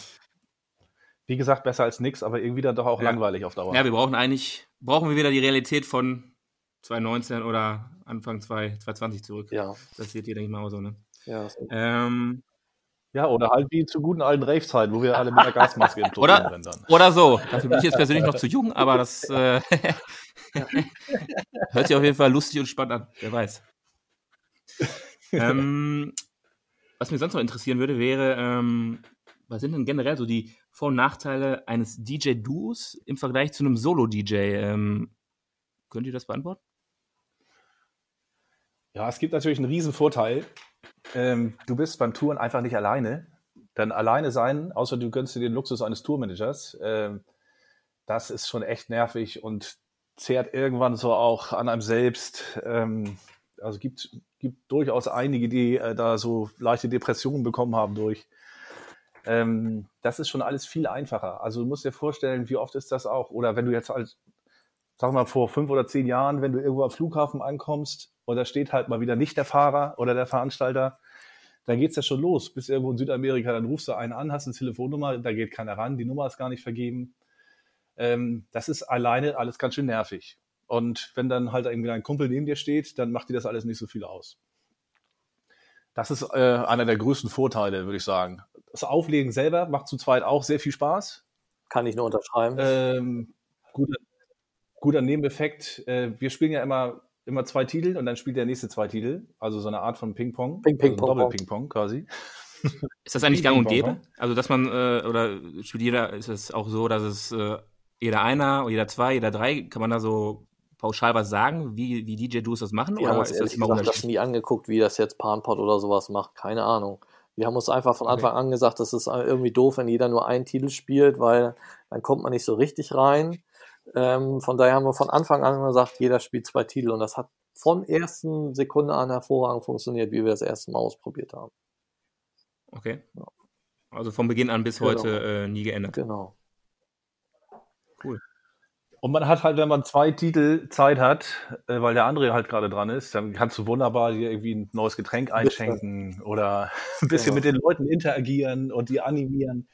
wie gesagt, besser als nichts, aber irgendwie dann doch auch ja. langweilig auf Dauer.
Ja, wir brauchen eigentlich, brauchen wir wieder die Realität von 2019 oder Anfang 2020 zurück.
Ja.
Das seht ihr, denke ich mal, auch so, ne?
Ja. Ähm, ja, oder halt wie zu guten alten Rave-Zeiten, wo wir alle mit der Gasmaske im
Tod oder. Oder so. Dafür bin ich jetzt persönlich noch zu jung, aber das äh, hört sich auf jeden Fall lustig und spannend an. Wer weiß. ähm, was mich sonst noch interessieren würde, wäre, ähm, was sind denn generell so die Vor- und Nachteile eines DJ-Duos im Vergleich zu einem Solo-DJ? Ähm, könnt ihr das beantworten?
Ja, es gibt natürlich einen riesen Vorteil, ähm, du bist beim Touren einfach nicht alleine. Denn alleine sein, außer du gönnst dir den Luxus eines Tourmanagers, ähm, das ist schon echt nervig und zehrt irgendwann so auch an einem selbst. Ähm, also gibt gibt durchaus einige, die äh, da so leichte Depressionen bekommen haben durch. Ähm, das ist schon alles viel einfacher. Also du musst dir vorstellen, wie oft ist das auch, oder wenn du jetzt als, sag mal, vor fünf oder zehn Jahren, wenn du irgendwo am Flughafen ankommst und da steht halt mal wieder nicht der Fahrer oder der Veranstalter, dann geht's ja schon los. Bis irgendwo in Südamerika, dann rufst du einen an, hast eine Telefonnummer, da geht keiner ran, die Nummer ist gar nicht vergeben. Ähm, das ist alleine alles ganz schön nervig. Und wenn dann halt irgendwie ein Kumpel neben dir steht, dann macht dir das alles nicht so viel aus. Das ist äh, einer der größten Vorteile, würde ich sagen. Das Auflegen selber macht zu zweit auch sehr viel Spaß.
Kann ich nur unterschreiben.
Ähm, guter, guter Nebeneffekt. Äh, wir spielen ja immer immer zwei Titel und dann spielt der nächste zwei Titel. Also so eine Art von Ping-Pong.
Ping, Ping,
also Doppel-Ping-Pong quasi.
Ist das eigentlich gang und gäbe? Also, dass man, äh, oder spielt jeder, ist es auch so, dass es äh, jeder einer, jeder zwei, jeder drei, kann man da so pauschal was sagen, wie, wie DJ-Duos das machen?
Wir oder haben uns ist das immer gesagt, das nie angeguckt, wie das jetzt Panpot oder sowas macht. Keine Ahnung. Wir haben uns einfach von Anfang okay. an gesagt, das ist irgendwie doof, wenn jeder nur einen Titel spielt, weil dann kommt man nicht so richtig rein. Ähm, von daher haben wir von Anfang an gesagt, jeder spielt zwei Titel und das hat von ersten Sekunde an hervorragend funktioniert, wie wir das erste Mal ausprobiert haben.
Okay. Ja. Also von Beginn an bis genau. heute äh, nie geändert.
Genau.
Cool. Und man hat halt, wenn man zwei Titel Zeit hat, äh, weil der andere halt gerade dran ist, dann kannst du wunderbar dir irgendwie ein neues Getränk einschenken oder ein bisschen genau. mit den Leuten interagieren und die animieren.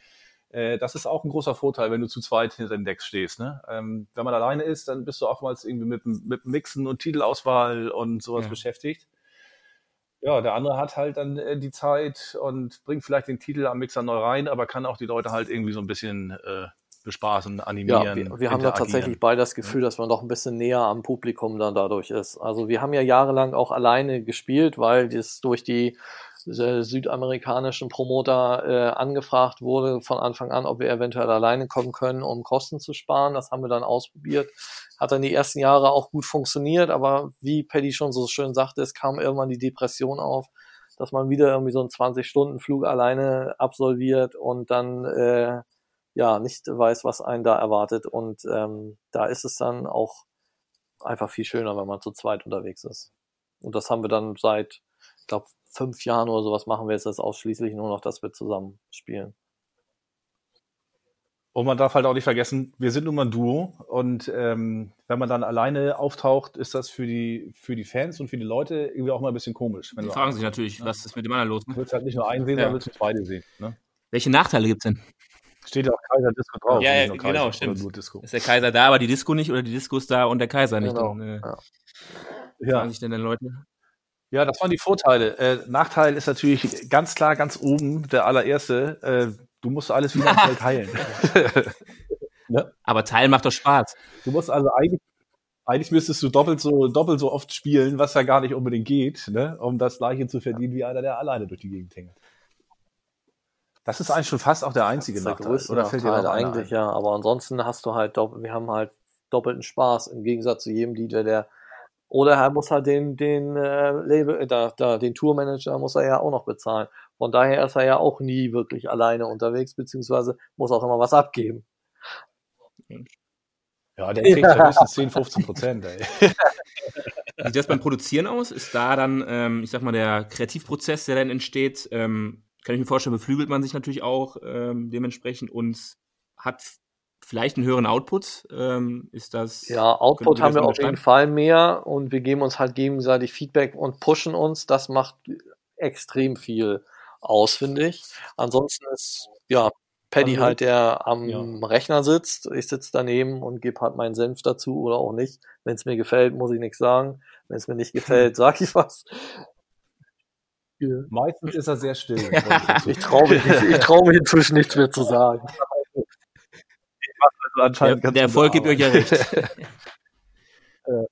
Äh, das ist auch ein großer Vorteil, wenn du zu zweit hinter dem Deck stehst. Ne? Ähm, wenn man alleine ist, dann bist du oftmals irgendwie mit, mit Mixen und Titelauswahl und sowas ja. beschäftigt. Ja, der andere hat halt dann äh, die Zeit und bringt vielleicht den Titel am Mixer neu rein, aber kann auch die Leute halt irgendwie so ein bisschen äh, bespaßen, animieren. Ja,
wir, wir haben da tatsächlich beide das Gefühl, dass man doch ein bisschen näher am Publikum dann dadurch ist. Also wir haben ja jahrelang auch alleine gespielt, weil das durch die südamerikanischen Promoter äh, angefragt wurde von Anfang an, ob wir eventuell alleine kommen können, um Kosten zu sparen. Das haben wir dann ausprobiert. Hat dann die ersten Jahre auch gut funktioniert, aber wie Paddy schon so schön sagte, es kam irgendwann die Depression auf, dass man wieder irgendwie so einen 20-Stunden-Flug alleine absolviert und dann äh, ja nicht weiß, was einen da erwartet. Und ähm, da ist es dann auch einfach viel schöner, wenn man zu zweit unterwegs ist. Und das haben wir dann seit, ich glaube, fünf Jahren oder sowas machen wir jetzt das ausschließlich nur noch, dass wir zusammen spielen.
Und man darf halt auch nicht vergessen, wir sind nun mal ein Duo und ähm, wenn man dann alleine auftaucht, ist das für die, für die Fans und für die Leute irgendwie auch mal ein bisschen komisch.
die fragen sich natürlich,
ne?
was ist mit dem anderen los?
Ne? Du willst halt nicht nur einen sehen, ja. sondern willst du beide sehen. Ne?
Welche Nachteile gibt es denn?
Steht ja auch Kaiser Disco drauf.
Ja, ja genau, Kaiser, stimmt. Ist der Kaiser da, aber die Disco nicht oder die Disco ist da und der Kaiser nicht. Genau. Dann, äh, ja.
ja. sich denn dann Leute? Ja, das waren die Vorteile. Äh, Nachteil ist natürlich ganz klar ganz oben der allererste. Äh, du musst alles wieder teilen.
ne? Aber teilen macht doch Spaß.
Du musst also eigentlich, eigentlich müsstest du doppelt so, doppelt so oft spielen, was ja gar nicht unbedingt geht, ne? um das gleiche zu verdienen wie einer, der alleine durch die Gegend hängt. Das ist eigentlich schon fast auch der einzige
der Nachteil. Oder fällt dir noch eigentlich ein? ja, aber ansonsten hast du halt, wir haben halt doppelten Spaß im Gegensatz zu jedem DJ, der oder er muss halt den, den äh, Label, äh, da, da, den Tourmanager muss er ja auch noch bezahlen. Von daher ist er ja auch nie wirklich alleine unterwegs, beziehungsweise muss auch immer was abgeben.
Ja, der kriegt ja höchstens 10, 15 Prozent. Wie
sieht das beim Produzieren aus? Ist da dann, ähm, ich sag mal, der Kreativprozess, der dann entsteht, ähm, kann ich mir vorstellen, beflügelt man sich natürlich auch ähm, dementsprechend und hat vielleicht einen höheren Output? Ähm, ist das.
Ja, Output haben wir auf jeden Fall mehr und wir geben uns halt gegenseitig Feedback und pushen uns. Das macht extrem viel aus, finde ich. Ansonsten ist, ja, Paddy halt, der am ja. Rechner sitzt. Ich sitze daneben und gebe halt meinen Senf dazu oder auch nicht. Wenn es mir gefällt, muss ich nichts sagen. Wenn es mir nicht gefällt, sage ich was.
Meistens ist er sehr still.
ich traue mich, ich trau mich inzwischen nichts mehr zu sagen.
Also anscheinend der, der Erfolg gibt euch ja recht.
äh,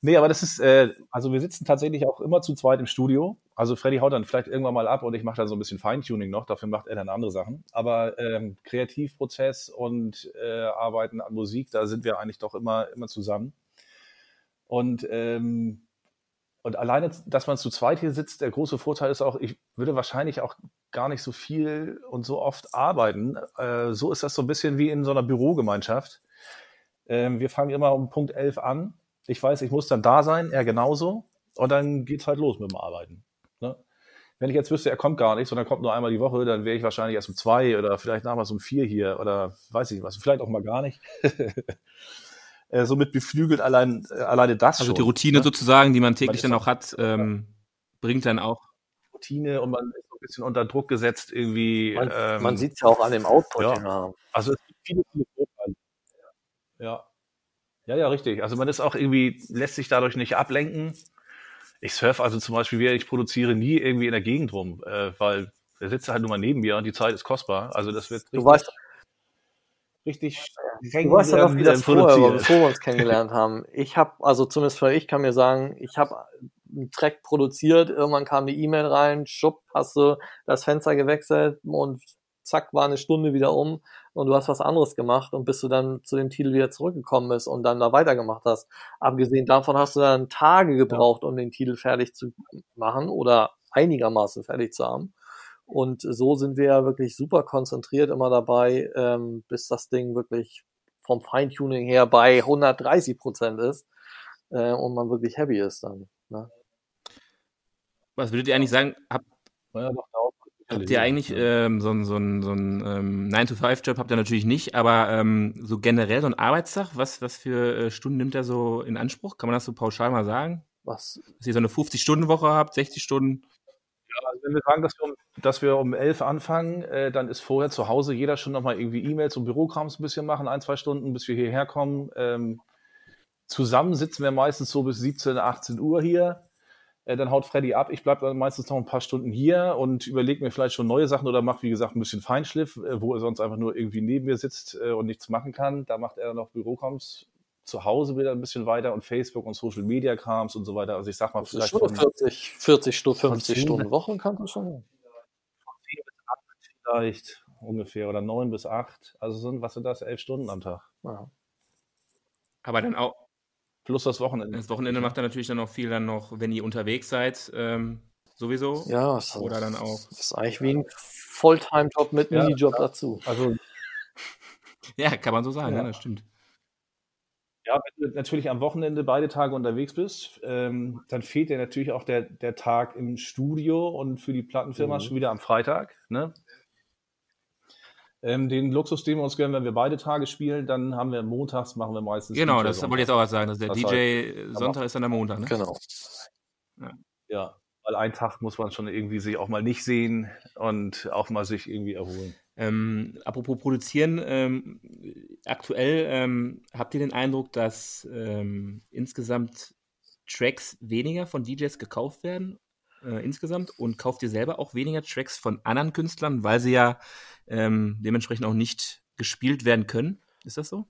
nee, aber das ist, äh, also wir sitzen tatsächlich auch immer zu zweit im Studio. Also Freddy haut dann vielleicht irgendwann mal ab und ich mache dann so ein bisschen Feintuning noch, dafür macht er dann andere Sachen. Aber ähm, Kreativprozess und äh, Arbeiten an Musik, da sind wir eigentlich doch immer, immer zusammen. Und ähm, und alleine, dass man zu zweit hier sitzt, der große Vorteil ist auch, ich würde wahrscheinlich auch gar nicht so viel und so oft arbeiten. Äh, so ist das so ein bisschen wie in so einer Bürogemeinschaft. Ähm, wir fangen immer um Punkt 11 an. Ich weiß, ich muss dann da sein, er genauso. Und dann geht's halt los mit dem Arbeiten. Ne? Wenn ich jetzt wüsste, er kommt gar nicht, sondern kommt nur einmal die Woche, dann wäre ich wahrscheinlich erst um zwei oder vielleicht nachher um vier hier oder weiß ich was, vielleicht auch mal gar nicht. äh, somit beflügelt allein, äh, alleine das
Also schon, die Routine ne? sozusagen, die man täglich man dann auch hat, ähm, bringt dann auch
Routine und man ist so ein bisschen unter Druck gesetzt irgendwie.
Man, ähm, man sieht es ja auch an dem Output.
Ja. ja. Also es gibt viele, viele Vorteile. Ja. Ja, ja, richtig. Also man ist auch irgendwie, lässt sich dadurch nicht ablenken. Ich surf also zum Beispiel, wie ich produziere, nie irgendwie in der Gegend rum, äh, weil der sitzt halt nur mal neben mir und die Zeit ist kostbar. Also das wird.
Du weißt,
richtig
Du weißt ja noch, wie das vorher war, bevor wir uns kennengelernt haben. Ich habe, also zumindest für ich kann mir sagen, ich habe einen Track produziert, irgendwann kam die E-Mail rein, schupp, hast du das Fenster gewechselt und zack, war eine Stunde wieder um und du hast was anderes gemacht und bis du dann zu dem Titel wieder zurückgekommen bist und dann da weitergemacht hast. Abgesehen davon hast du dann Tage gebraucht, um den Titel fertig zu machen oder einigermaßen fertig zu haben. Und so sind wir ja wirklich super konzentriert immer dabei, ähm, bis das Ding wirklich vom Feintuning her bei 130 Prozent ist äh, und man wirklich happy ist dann. Ne?
Was würdet ihr eigentlich sagen? Habt, ja, habt ihr eigentlich ähm, so einen so ein, so ein ähm, 9-to-5-Job habt ihr natürlich nicht, aber ähm, so generell so ein Arbeitstag, was, was für äh, Stunden nimmt er so in Anspruch? Kann man das so pauschal mal sagen? Was? Dass ihr so eine 50-Stunden-Woche habt, 60 Stunden?
Also wenn wir sagen, dass wir um, dass wir um elf anfangen, äh, dann ist vorher zu Hause jeder schon nochmal irgendwie E-Mails und Bürokrams ein bisschen machen, ein, zwei Stunden, bis wir hierher kommen. Ähm, zusammen sitzen wir meistens so bis 17, 18 Uhr hier. Äh, dann haut Freddy ab. Ich bleibe dann meistens noch ein paar Stunden hier und überlege mir vielleicht schon neue Sachen oder mache, wie gesagt, ein bisschen Feinschliff, äh, wo er sonst einfach nur irgendwie neben mir sitzt äh, und nichts machen kann. Da macht er dann noch Bürokrams zu Hause wieder ein bisschen weiter und Facebook und Social Media Krams und so weiter. Also ich sag mal,
Das ist
vielleicht
schon
von,
eine 40, 40 Stunden,
von
50
zehn-
Stunden Woche kann das schon.
vielleicht ungefähr oder neun bis acht. Also sind, was sind das? Elf Stunden am Tag.
Ja.
Aber dann auch,
Plus das Wochenende.
das Wochenende macht er natürlich dann auch viel dann noch, wenn ihr unterwegs seid, ähm, sowieso.
Ja, das
Oder dann auch.
Das ist eigentlich wie ein Fulltime-Job mit
Ja,
Minijob dazu.
Also
Ja, kann man so sagen,
Ja.
ja, das stimmt.
Ja, wenn du natürlich am Wochenende beide Tage unterwegs bist, ähm, dann fehlt dir natürlich auch der, der Tag im Studio und für die Plattenfirma
Mhm.
schon wieder am Freitag. Ne? Ähm, den Luxus, den wir uns gönnen, wenn wir beide Tage spielen, dann haben wir montags, machen wir meistens.
Genau,
DJ
das wollte ich jetzt auch was sagen. Dass der
Das
DJ Sonntag ist dann der Montag, ne?
Genau.
Ja, weil einen Tag muss man schon irgendwie sich auch mal nicht sehen und auch mal sich irgendwie erholen.
Ähm, apropos produzieren, ähm, aktuell ähm, habt ihr den Eindruck, dass ähm, insgesamt Tracks weniger von DJs gekauft werden? Äh, insgesamt und kauft ihr selber auch weniger Tracks von anderen Künstlern, weil sie ja ähm, dementsprechend auch nicht gespielt werden können? Ist das so?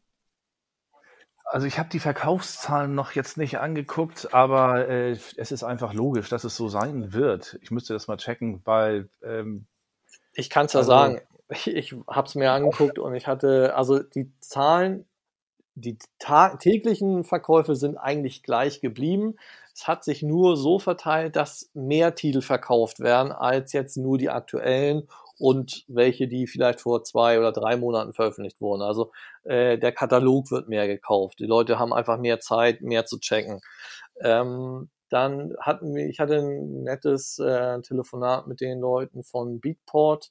Also ich habe die Verkaufszahlen noch jetzt nicht angeguckt, aber äh, es ist einfach logisch, dass es so sein wird. Ich müsste das mal checken, weil ähm,
Ich kann es ja
Also-
sagen. Ich, habe es mir angeguckt und ich hatte, also die Zahlen, die täglichen Verkäufe sind eigentlich gleich geblieben. Es hat sich nur so verteilt, dass mehr Titel verkauft werden als jetzt nur die aktuellen und welche, die vielleicht vor zwei oder drei Monaten veröffentlicht wurden. Also äh, der Katalog wird mehr gekauft. Die Leute haben einfach mehr Zeit, mehr zu checken. Ähm, dann hatten wir, ich hatte ein nettes äh, Telefonat mit den Leuten von Beatport,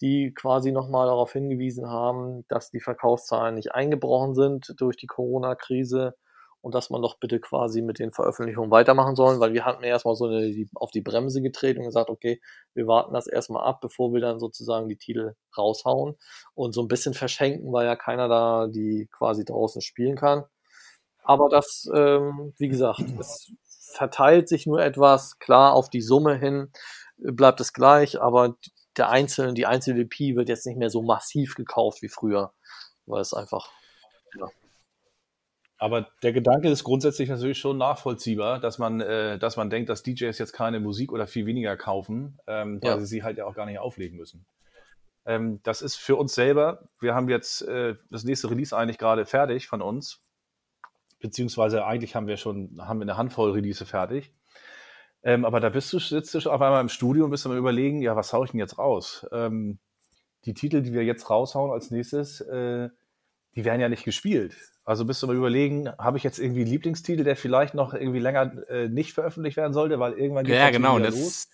die quasi nochmal darauf hingewiesen haben, dass die Verkaufszahlen nicht eingebrochen sind durch die Corona-Krise und dass man doch bitte quasi mit den Veröffentlichungen weitermachen sollen, weil wir hatten erstmal so eine, die, auf die Bremse getreten und gesagt, okay, wir warten das erstmal ab, bevor wir dann sozusagen die Titel raushauen und so ein bisschen verschenken, weil ja keiner da die quasi draußen spielen kann. Aber das, ähm, wie gesagt, es verteilt sich nur etwas, klar, auf die Summe hin bleibt es gleich, aber der einzelne, die einzelne EP wird jetzt nicht mehr so massiv gekauft wie früher, weil es einfach,
Aber der Gedanke ist grundsätzlich natürlich schon nachvollziehbar, dass man, äh, dass man denkt, dass DJs jetzt keine Musik oder viel weniger kaufen, ähm, weil
Ja.
sie sie halt ja auch gar nicht auflegen müssen. Ähm, das ist für uns selber, wir haben jetzt äh, das nächste Release eigentlich gerade fertig von uns, beziehungsweise eigentlich haben wir schon, haben wir eine Handvoll Release fertig. Ähm, aber da bist du, sitzt du auf einmal im Studio und bist mal überlegen, ja, was hau ich denn jetzt raus? Ähm, die Titel, die wir jetzt raushauen als nächstes, äh, die werden ja nicht gespielt. Also bist du mal überlegen, habe ich jetzt irgendwie einen Lieblingstitel, der vielleicht noch irgendwie länger äh, nicht veröffentlicht werden sollte, weil irgendwann geht's
Ja, genau.
wieder
Das,
los.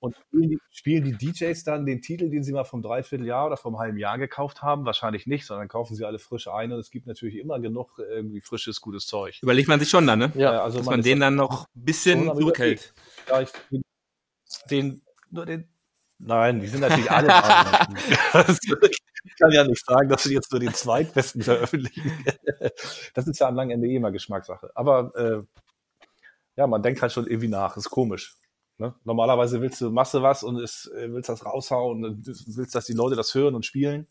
Und spielen die, spielen die DJs dann den Titel, den sie mal vom Dreivierteljahr oder vom halben Jahr gekauft haben? Wahrscheinlich nicht, sondern kaufen sie alle frisch ein und es gibt natürlich immer genug äh, irgendwie frisches, gutes Zeug.
überlegt man sich schon dann, ne?
ja,
Äh, also
Dass man
ist
den dann noch ein bisschen zurückhält.
Ja, ich, den, den, nur den. Nein, die sind natürlich alle. ich kann ja nicht sagen, dass sie jetzt nur den zweitbesten veröffentlichen. Das ist ja am langen Ende eh immer Geschmackssache. Aber äh, ja, man denkt halt schon irgendwie nach. Ist komisch. Ne? Normalerweise willst du Masse was und ist, äh, willst das raushauen und willst, dass die Leute das hören und spielen.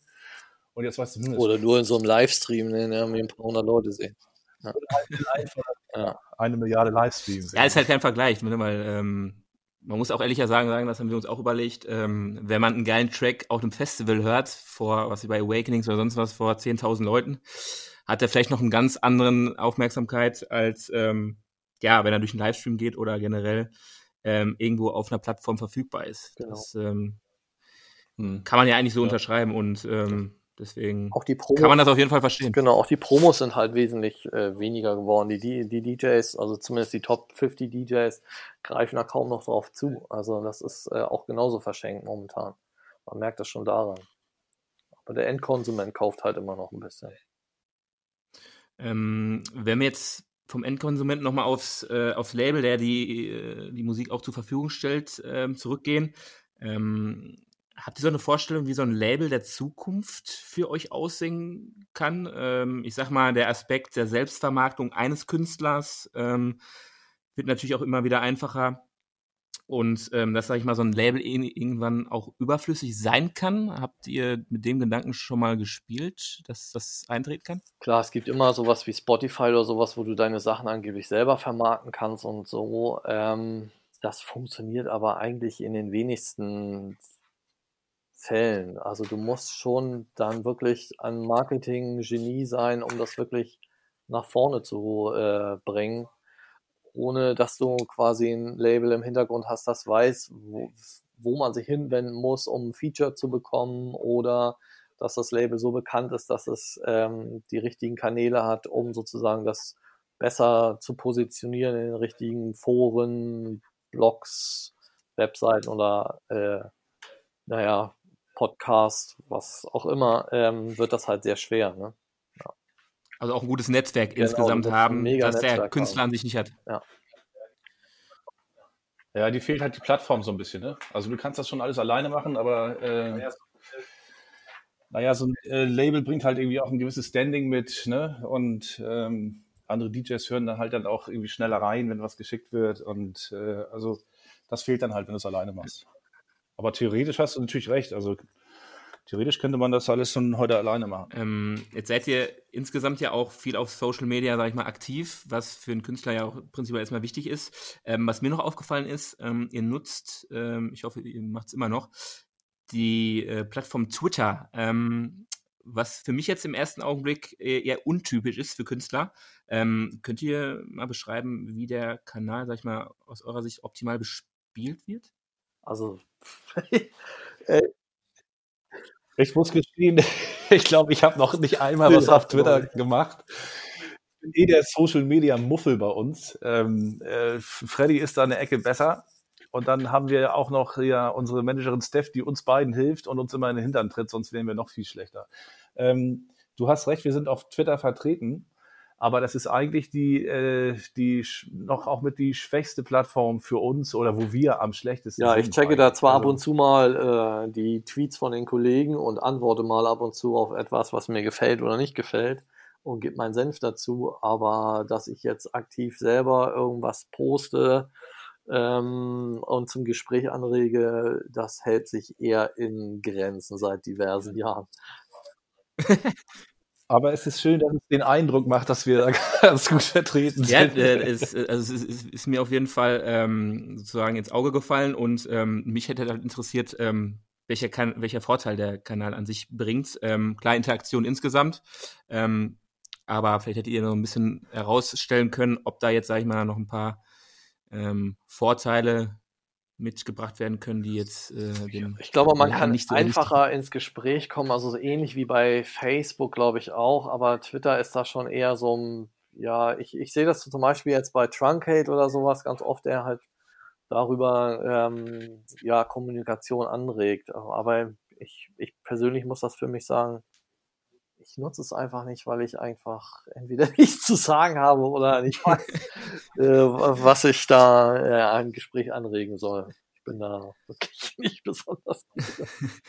Und jetzt weißt du, hm,
oder nur in so einem Livestream, ne, ne, haben wir ein paar hundert Leute sehen.
einfach
Ja.
eine Milliarde Livestreams.
Ja, ist halt kein Vergleich, ne, weil ähm, man muss auch ehrlicher sagen, sagen, das haben wir uns auch überlegt, ähm, wenn man einen geilen Track auf einem Festival hört, vor, was wie bei Awakenings oder sonst was, vor 10.000 Leuten, hat er vielleicht noch einen ganz anderen Aufmerksamkeit als, ähm, ja, wenn er durch einen Livestream geht oder generell ähm, irgendwo auf einer Plattform verfügbar ist.
Genau.
Das ähm,
Hm.
kann man ja eigentlich so
Ja.
unterschreiben und ähm, deswegen
Auch die Promo,
kann man das auf jeden Fall verstehen.
genau, auch die Promos sind halt wesentlich äh, weniger geworden. Die, die, die DJs, also zumindest die Top 50 DJs, greifen da kaum noch drauf zu. Also das ist äh, auch genauso verschenkt momentan. Man merkt das schon daran. Aber der Endkonsument kauft halt immer noch ein bisschen.
Ähm, wenn wir jetzt vom Endkonsumenten nochmal aufs, äh, aufs Label, der die, äh, die Musik auch zur Verfügung stellt, ähm, zurückgehen, ähm, habt ihr so eine Vorstellung, wie so ein Label der Zukunft für euch aussehen kann? Ähm, ich sag mal, der Aspekt der Selbstvermarktung eines Künstlers ähm, wird natürlich auch immer wieder einfacher. und ähm, dass, sag ich mal, so ein Label irgendwann auch überflüssig sein kann. Habt ihr mit dem Gedanken schon mal gespielt, dass das eintreten kann?
Klar, es gibt immer sowas wie Spotify oder sowas, wo du deine Sachen angeblich selber vermarkten kannst und so. Ähm, das funktioniert aber eigentlich in den wenigsten Fällen. Also du musst schon dann wirklich ein Marketing-Genie sein, um das wirklich nach vorne zu äh, bringen ohne dass du quasi ein Label im Hintergrund hast, das weiß, wo, wo man sich hinwenden muss, um ein Feature zu bekommen oder dass das Label so bekannt ist, dass es ähm, die richtigen Kanäle hat, um sozusagen das besser zu positionieren in den richtigen Foren, Blogs, Webseiten oder äh, naja, Podcast, was auch immer, ähm, wird das halt sehr schwer. Ne?
Also auch ein gutes Netzwerk genau, insgesamt haben, das Netzwerk der Künstler haben. an sich nicht hat.
Ja. Ja, die fehlt halt die Plattform so ein bisschen. Ne? Also du kannst das schon alles alleine machen, aber äh, naja, so ein äh, Label bringt halt irgendwie auch ein gewisses Standing mit, ne? Und ähm, andere DJs hören dann halt dann auch irgendwie schneller rein, wenn was geschickt wird. Und äh, also das fehlt dann halt, wenn du es alleine machst. Aber theoretisch hast du natürlich recht. Also theoretisch könnte man das alles schon heute alleine machen.
Ähm, jetzt seid ihr insgesamt ja auch viel auf Social Media, sag ich mal, aktiv, was für einen Künstler ja auch prinzipiell erstmal wichtig ist. Ähm, was mir noch aufgefallen ist, ähm, ihr nutzt, ähm, ich hoffe, ihr macht es immer noch, die äh, Plattform Twitter, ähm, was für mich jetzt im ersten Augenblick eher untypisch ist für Künstler. Ähm, könnt ihr mal beschreiben, wie der Kanal, sag ich mal, aus eurer Sicht optimal bespielt wird?
Also, äh,
ich muss gestehen, ich glaube, ich habe noch nicht einmal was auf Twitter gemacht. Ich bin eh der Social Media Muffel bei uns. Ähm, äh, Freddy ist da eine Ecke besser. Und dann haben wir auch noch ja, unsere Managerin Steph, die uns beiden hilft und uns immer in den Hintern tritt, sonst wären wir noch viel schlechter. Ähm, du hast recht, wir sind auf Twitter vertreten aber das ist eigentlich die, äh, die noch auch mit die schwächste Plattform für uns oder wo wir am schlechtesten
ja, sind. Ja, ich checke da zwar also, ab und zu mal äh, die Tweets von den Kollegen und antworte mal ab und zu auf etwas, was mir gefällt oder nicht gefällt und gebe meinen Senf dazu, aber dass ich jetzt aktiv selber irgendwas poste ähm, und zum Gespräch anrege, das hält sich eher in Grenzen seit diversen Jahren.
Aber es ist schön, dass es den Eindruck macht, dass wir da ganz gut vertreten sind.
Ja, äh, ist, also es ist, ist, mir auf jeden Fall ähm, sozusagen ins Auge gefallen und ähm, mich hätte halt interessiert, ähm, welcher, kan welcher Vorteil der Kanal an sich bringt. Ähm, klar, Interaktion insgesamt, ähm, aber vielleicht hättet ihr noch ein bisschen herausstellen können, ob da jetzt, sag ich mal, noch ein paar ähm, Vorteile mitgebracht werden können, die jetzt äh,
Ich glaube, man kann nicht so einfacher ins Gespräch kommen, also so ähnlich wie bei Facebook, glaube ich auch, aber Twitter ist da schon eher so ein, ja, ich, ich sehe das zum Beispiel jetzt bei Truncate oder sowas ganz oft, der halt darüber ähm, ja, Kommunikation anregt. Aber ich, ich persönlich muss das für mich sagen, ich nutze es einfach nicht, weil ich einfach entweder nichts zu sagen habe oder nicht weiß, äh, was ich da äh, ein Gespräch anregen soll. Ich bin da wirklich nicht besonders gut.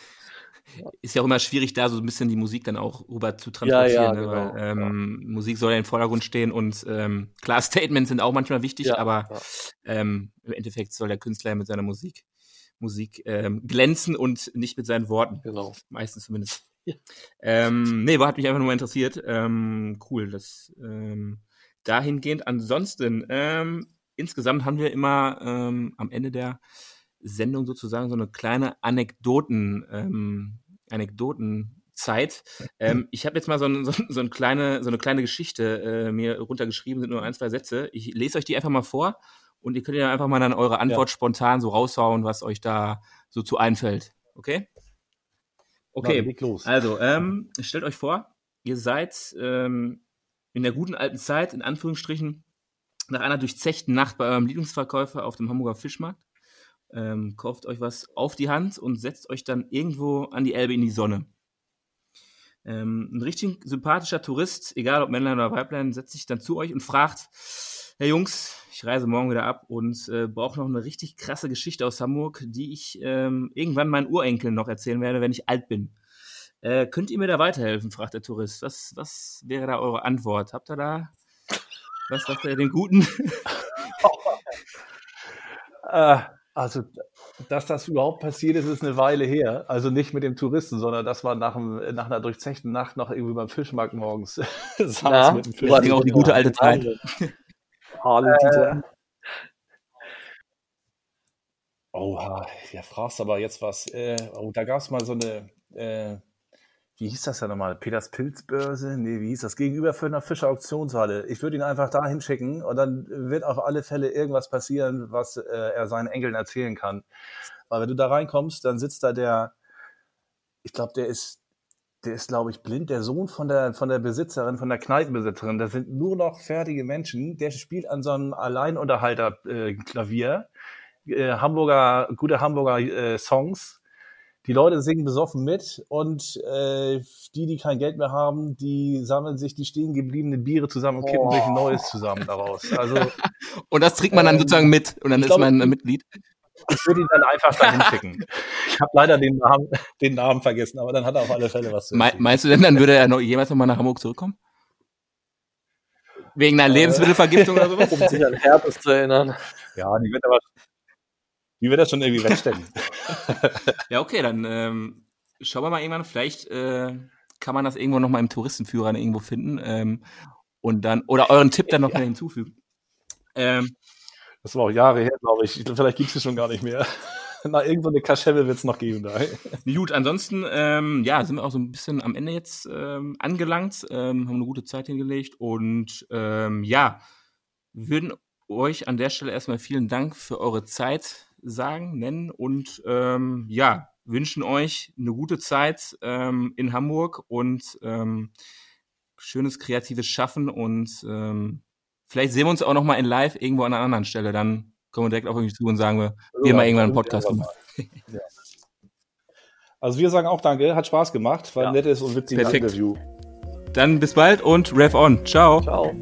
Ist ja auch immer schwierig, da so ein bisschen die Musik dann auch rüber zu transportieren. Ja, ja, ne? genau, weil, ähm, ja. Musik soll ja im Vordergrund stehen und ähm, klar, Statements sind auch manchmal wichtig, aber ähm, im Endeffekt soll der Künstler ja mit seiner Musik, Musik ähm, glänzen und nicht mit seinen Worten. Genau. Meistens zumindest. Ja. Ähm, nee, hat mich einfach nur mal interessiert. Ähm, cool, das ähm, dahingehend. Ansonsten, ähm, insgesamt haben wir immer ähm, am Ende der Sendung sozusagen so eine kleine Anekdoten, ähm, Anekdotenzeit. Ähm, ich habe jetzt mal so, ein, so, so, ein kleine, so eine kleine Geschichte äh, mir runtergeschrieben, sind nur ein, zwei Sätze. Ich lese euch die einfach mal vor und ihr könnt ja einfach mal dann eure Antwort ja. spontan so raushauen, was euch da so zu einfällt. Okay? Okay, also ähm, stellt euch vor, ihr seid ähm, in der guten alten Zeit, in Anführungsstrichen, nach einer durchzechten Nacht bei eurem Lieblingsverkäufer auf dem Hamburger Fischmarkt, ähm, kauft euch was auf die Hand und setzt euch dann irgendwo an die Elbe in die Sonne. Ähm, ein richtig sympathischer Tourist, egal ob Männlein oder Weiblein, setzt sich dann zu euch und fragt, Herr Jungs, ich reise morgen wieder ab und äh, brauche noch eine richtig krasse Geschichte aus Hamburg, die ich ähm, irgendwann meinen Urenkeln noch erzählen werde, wenn ich alt bin. Äh, könnt ihr mir da weiterhelfen, fragt der Tourist. Was, was wäre da eure Antwort? Habt ihr da was sagt ihr den Guten?
äh, Also, dass das überhaupt passiert ist, ist eine Weile her. Also nicht mit dem Touristen, sondern das war nach, dem, nach einer durchzechten Nacht noch irgendwie beim Fischmarkt morgens.
Saß mit dem Fisch. War auch die gute alte Zeit.
Harley äh, Oha, ja, fragst aber jetzt was. Äh, oh, da gab es mal so eine, äh, wie hieß das ja nochmal? Peters Pilzbörse? Nee, wie hieß das? Gegenüber für eine Fischer Auktionshalle. Ich würde ihn einfach da hinschicken und dann wird auf alle Fälle irgendwas passieren, was äh, er seinen Enkeln erzählen kann. Weil wenn du da reinkommst, dann sitzt da der, ich glaube, der ist, der ist, glaube ich, blind, der Sohn von der, von der Besitzerin, von der Kneipenbesitzerin. Das sind nur noch fertige Menschen. Der spielt an so einem Alleinunterhalter-Klavier. Äh, äh, Hamburger, gute Hamburger äh, Songs. Die Leute singen besoffen mit und äh, die, die kein Geld mehr haben, die sammeln sich die stehen gebliebenen Biere zusammen und kippen oh. sich ein neues zusammen daraus. Also,
und das trinkt man dann ähm, sozusagen mit und dann ist glaube, man ein Mitglied.
Ich würde ihn dann einfach dahin schicken. Ich habe leider den Namen, den Namen vergessen, aber dann hat er auf alle Fälle was
zu Me Meinst du denn, dann würde er noch jemals nochmal nach Hamburg zurückkommen? Wegen einer äh, Lebensmittelvergiftung oder sowas? Um sich an Herpes zu erinnern.
Ja, die wird aber wie wir das schon irgendwie wegstecken.
ja, okay, dann ähm, schauen wir mal irgendwann. Vielleicht äh, kann man das irgendwo noch mal im Touristenführer irgendwo finden. Ähm, und dann, oder euren Tipp dann noch mal hinzufügen.
Ähm, das war auch Jahre her, glaube ich. Vielleicht gibt es es schon gar nicht mehr. Na, irgendwo eine Kaschemme wird es noch geben da.
Gut, ansonsten, ähm, ja, sind wir auch so ein bisschen am Ende jetzt ähm, angelangt, ähm, haben eine gute Zeit hingelegt und ähm, ja, würden euch an der Stelle erstmal vielen Dank für eure Zeit sagen, nennen und ähm, ja, wünschen euch eine gute Zeit ähm, in Hamburg und ähm, schönes kreatives Schaffen und ähm, vielleicht sehen wir uns auch noch mal in Live irgendwo an einer anderen Stelle. Dann kommen wir direkt auf mich zu und sagen wir, wir ja, mal irgendwann einen Podcast machen. Ja.
Also wir sagen auch Danke, hat Spaß gemacht, war ein nettes und witziges Interview.
Dann bis bald und Rev on. Ciao. Ciao.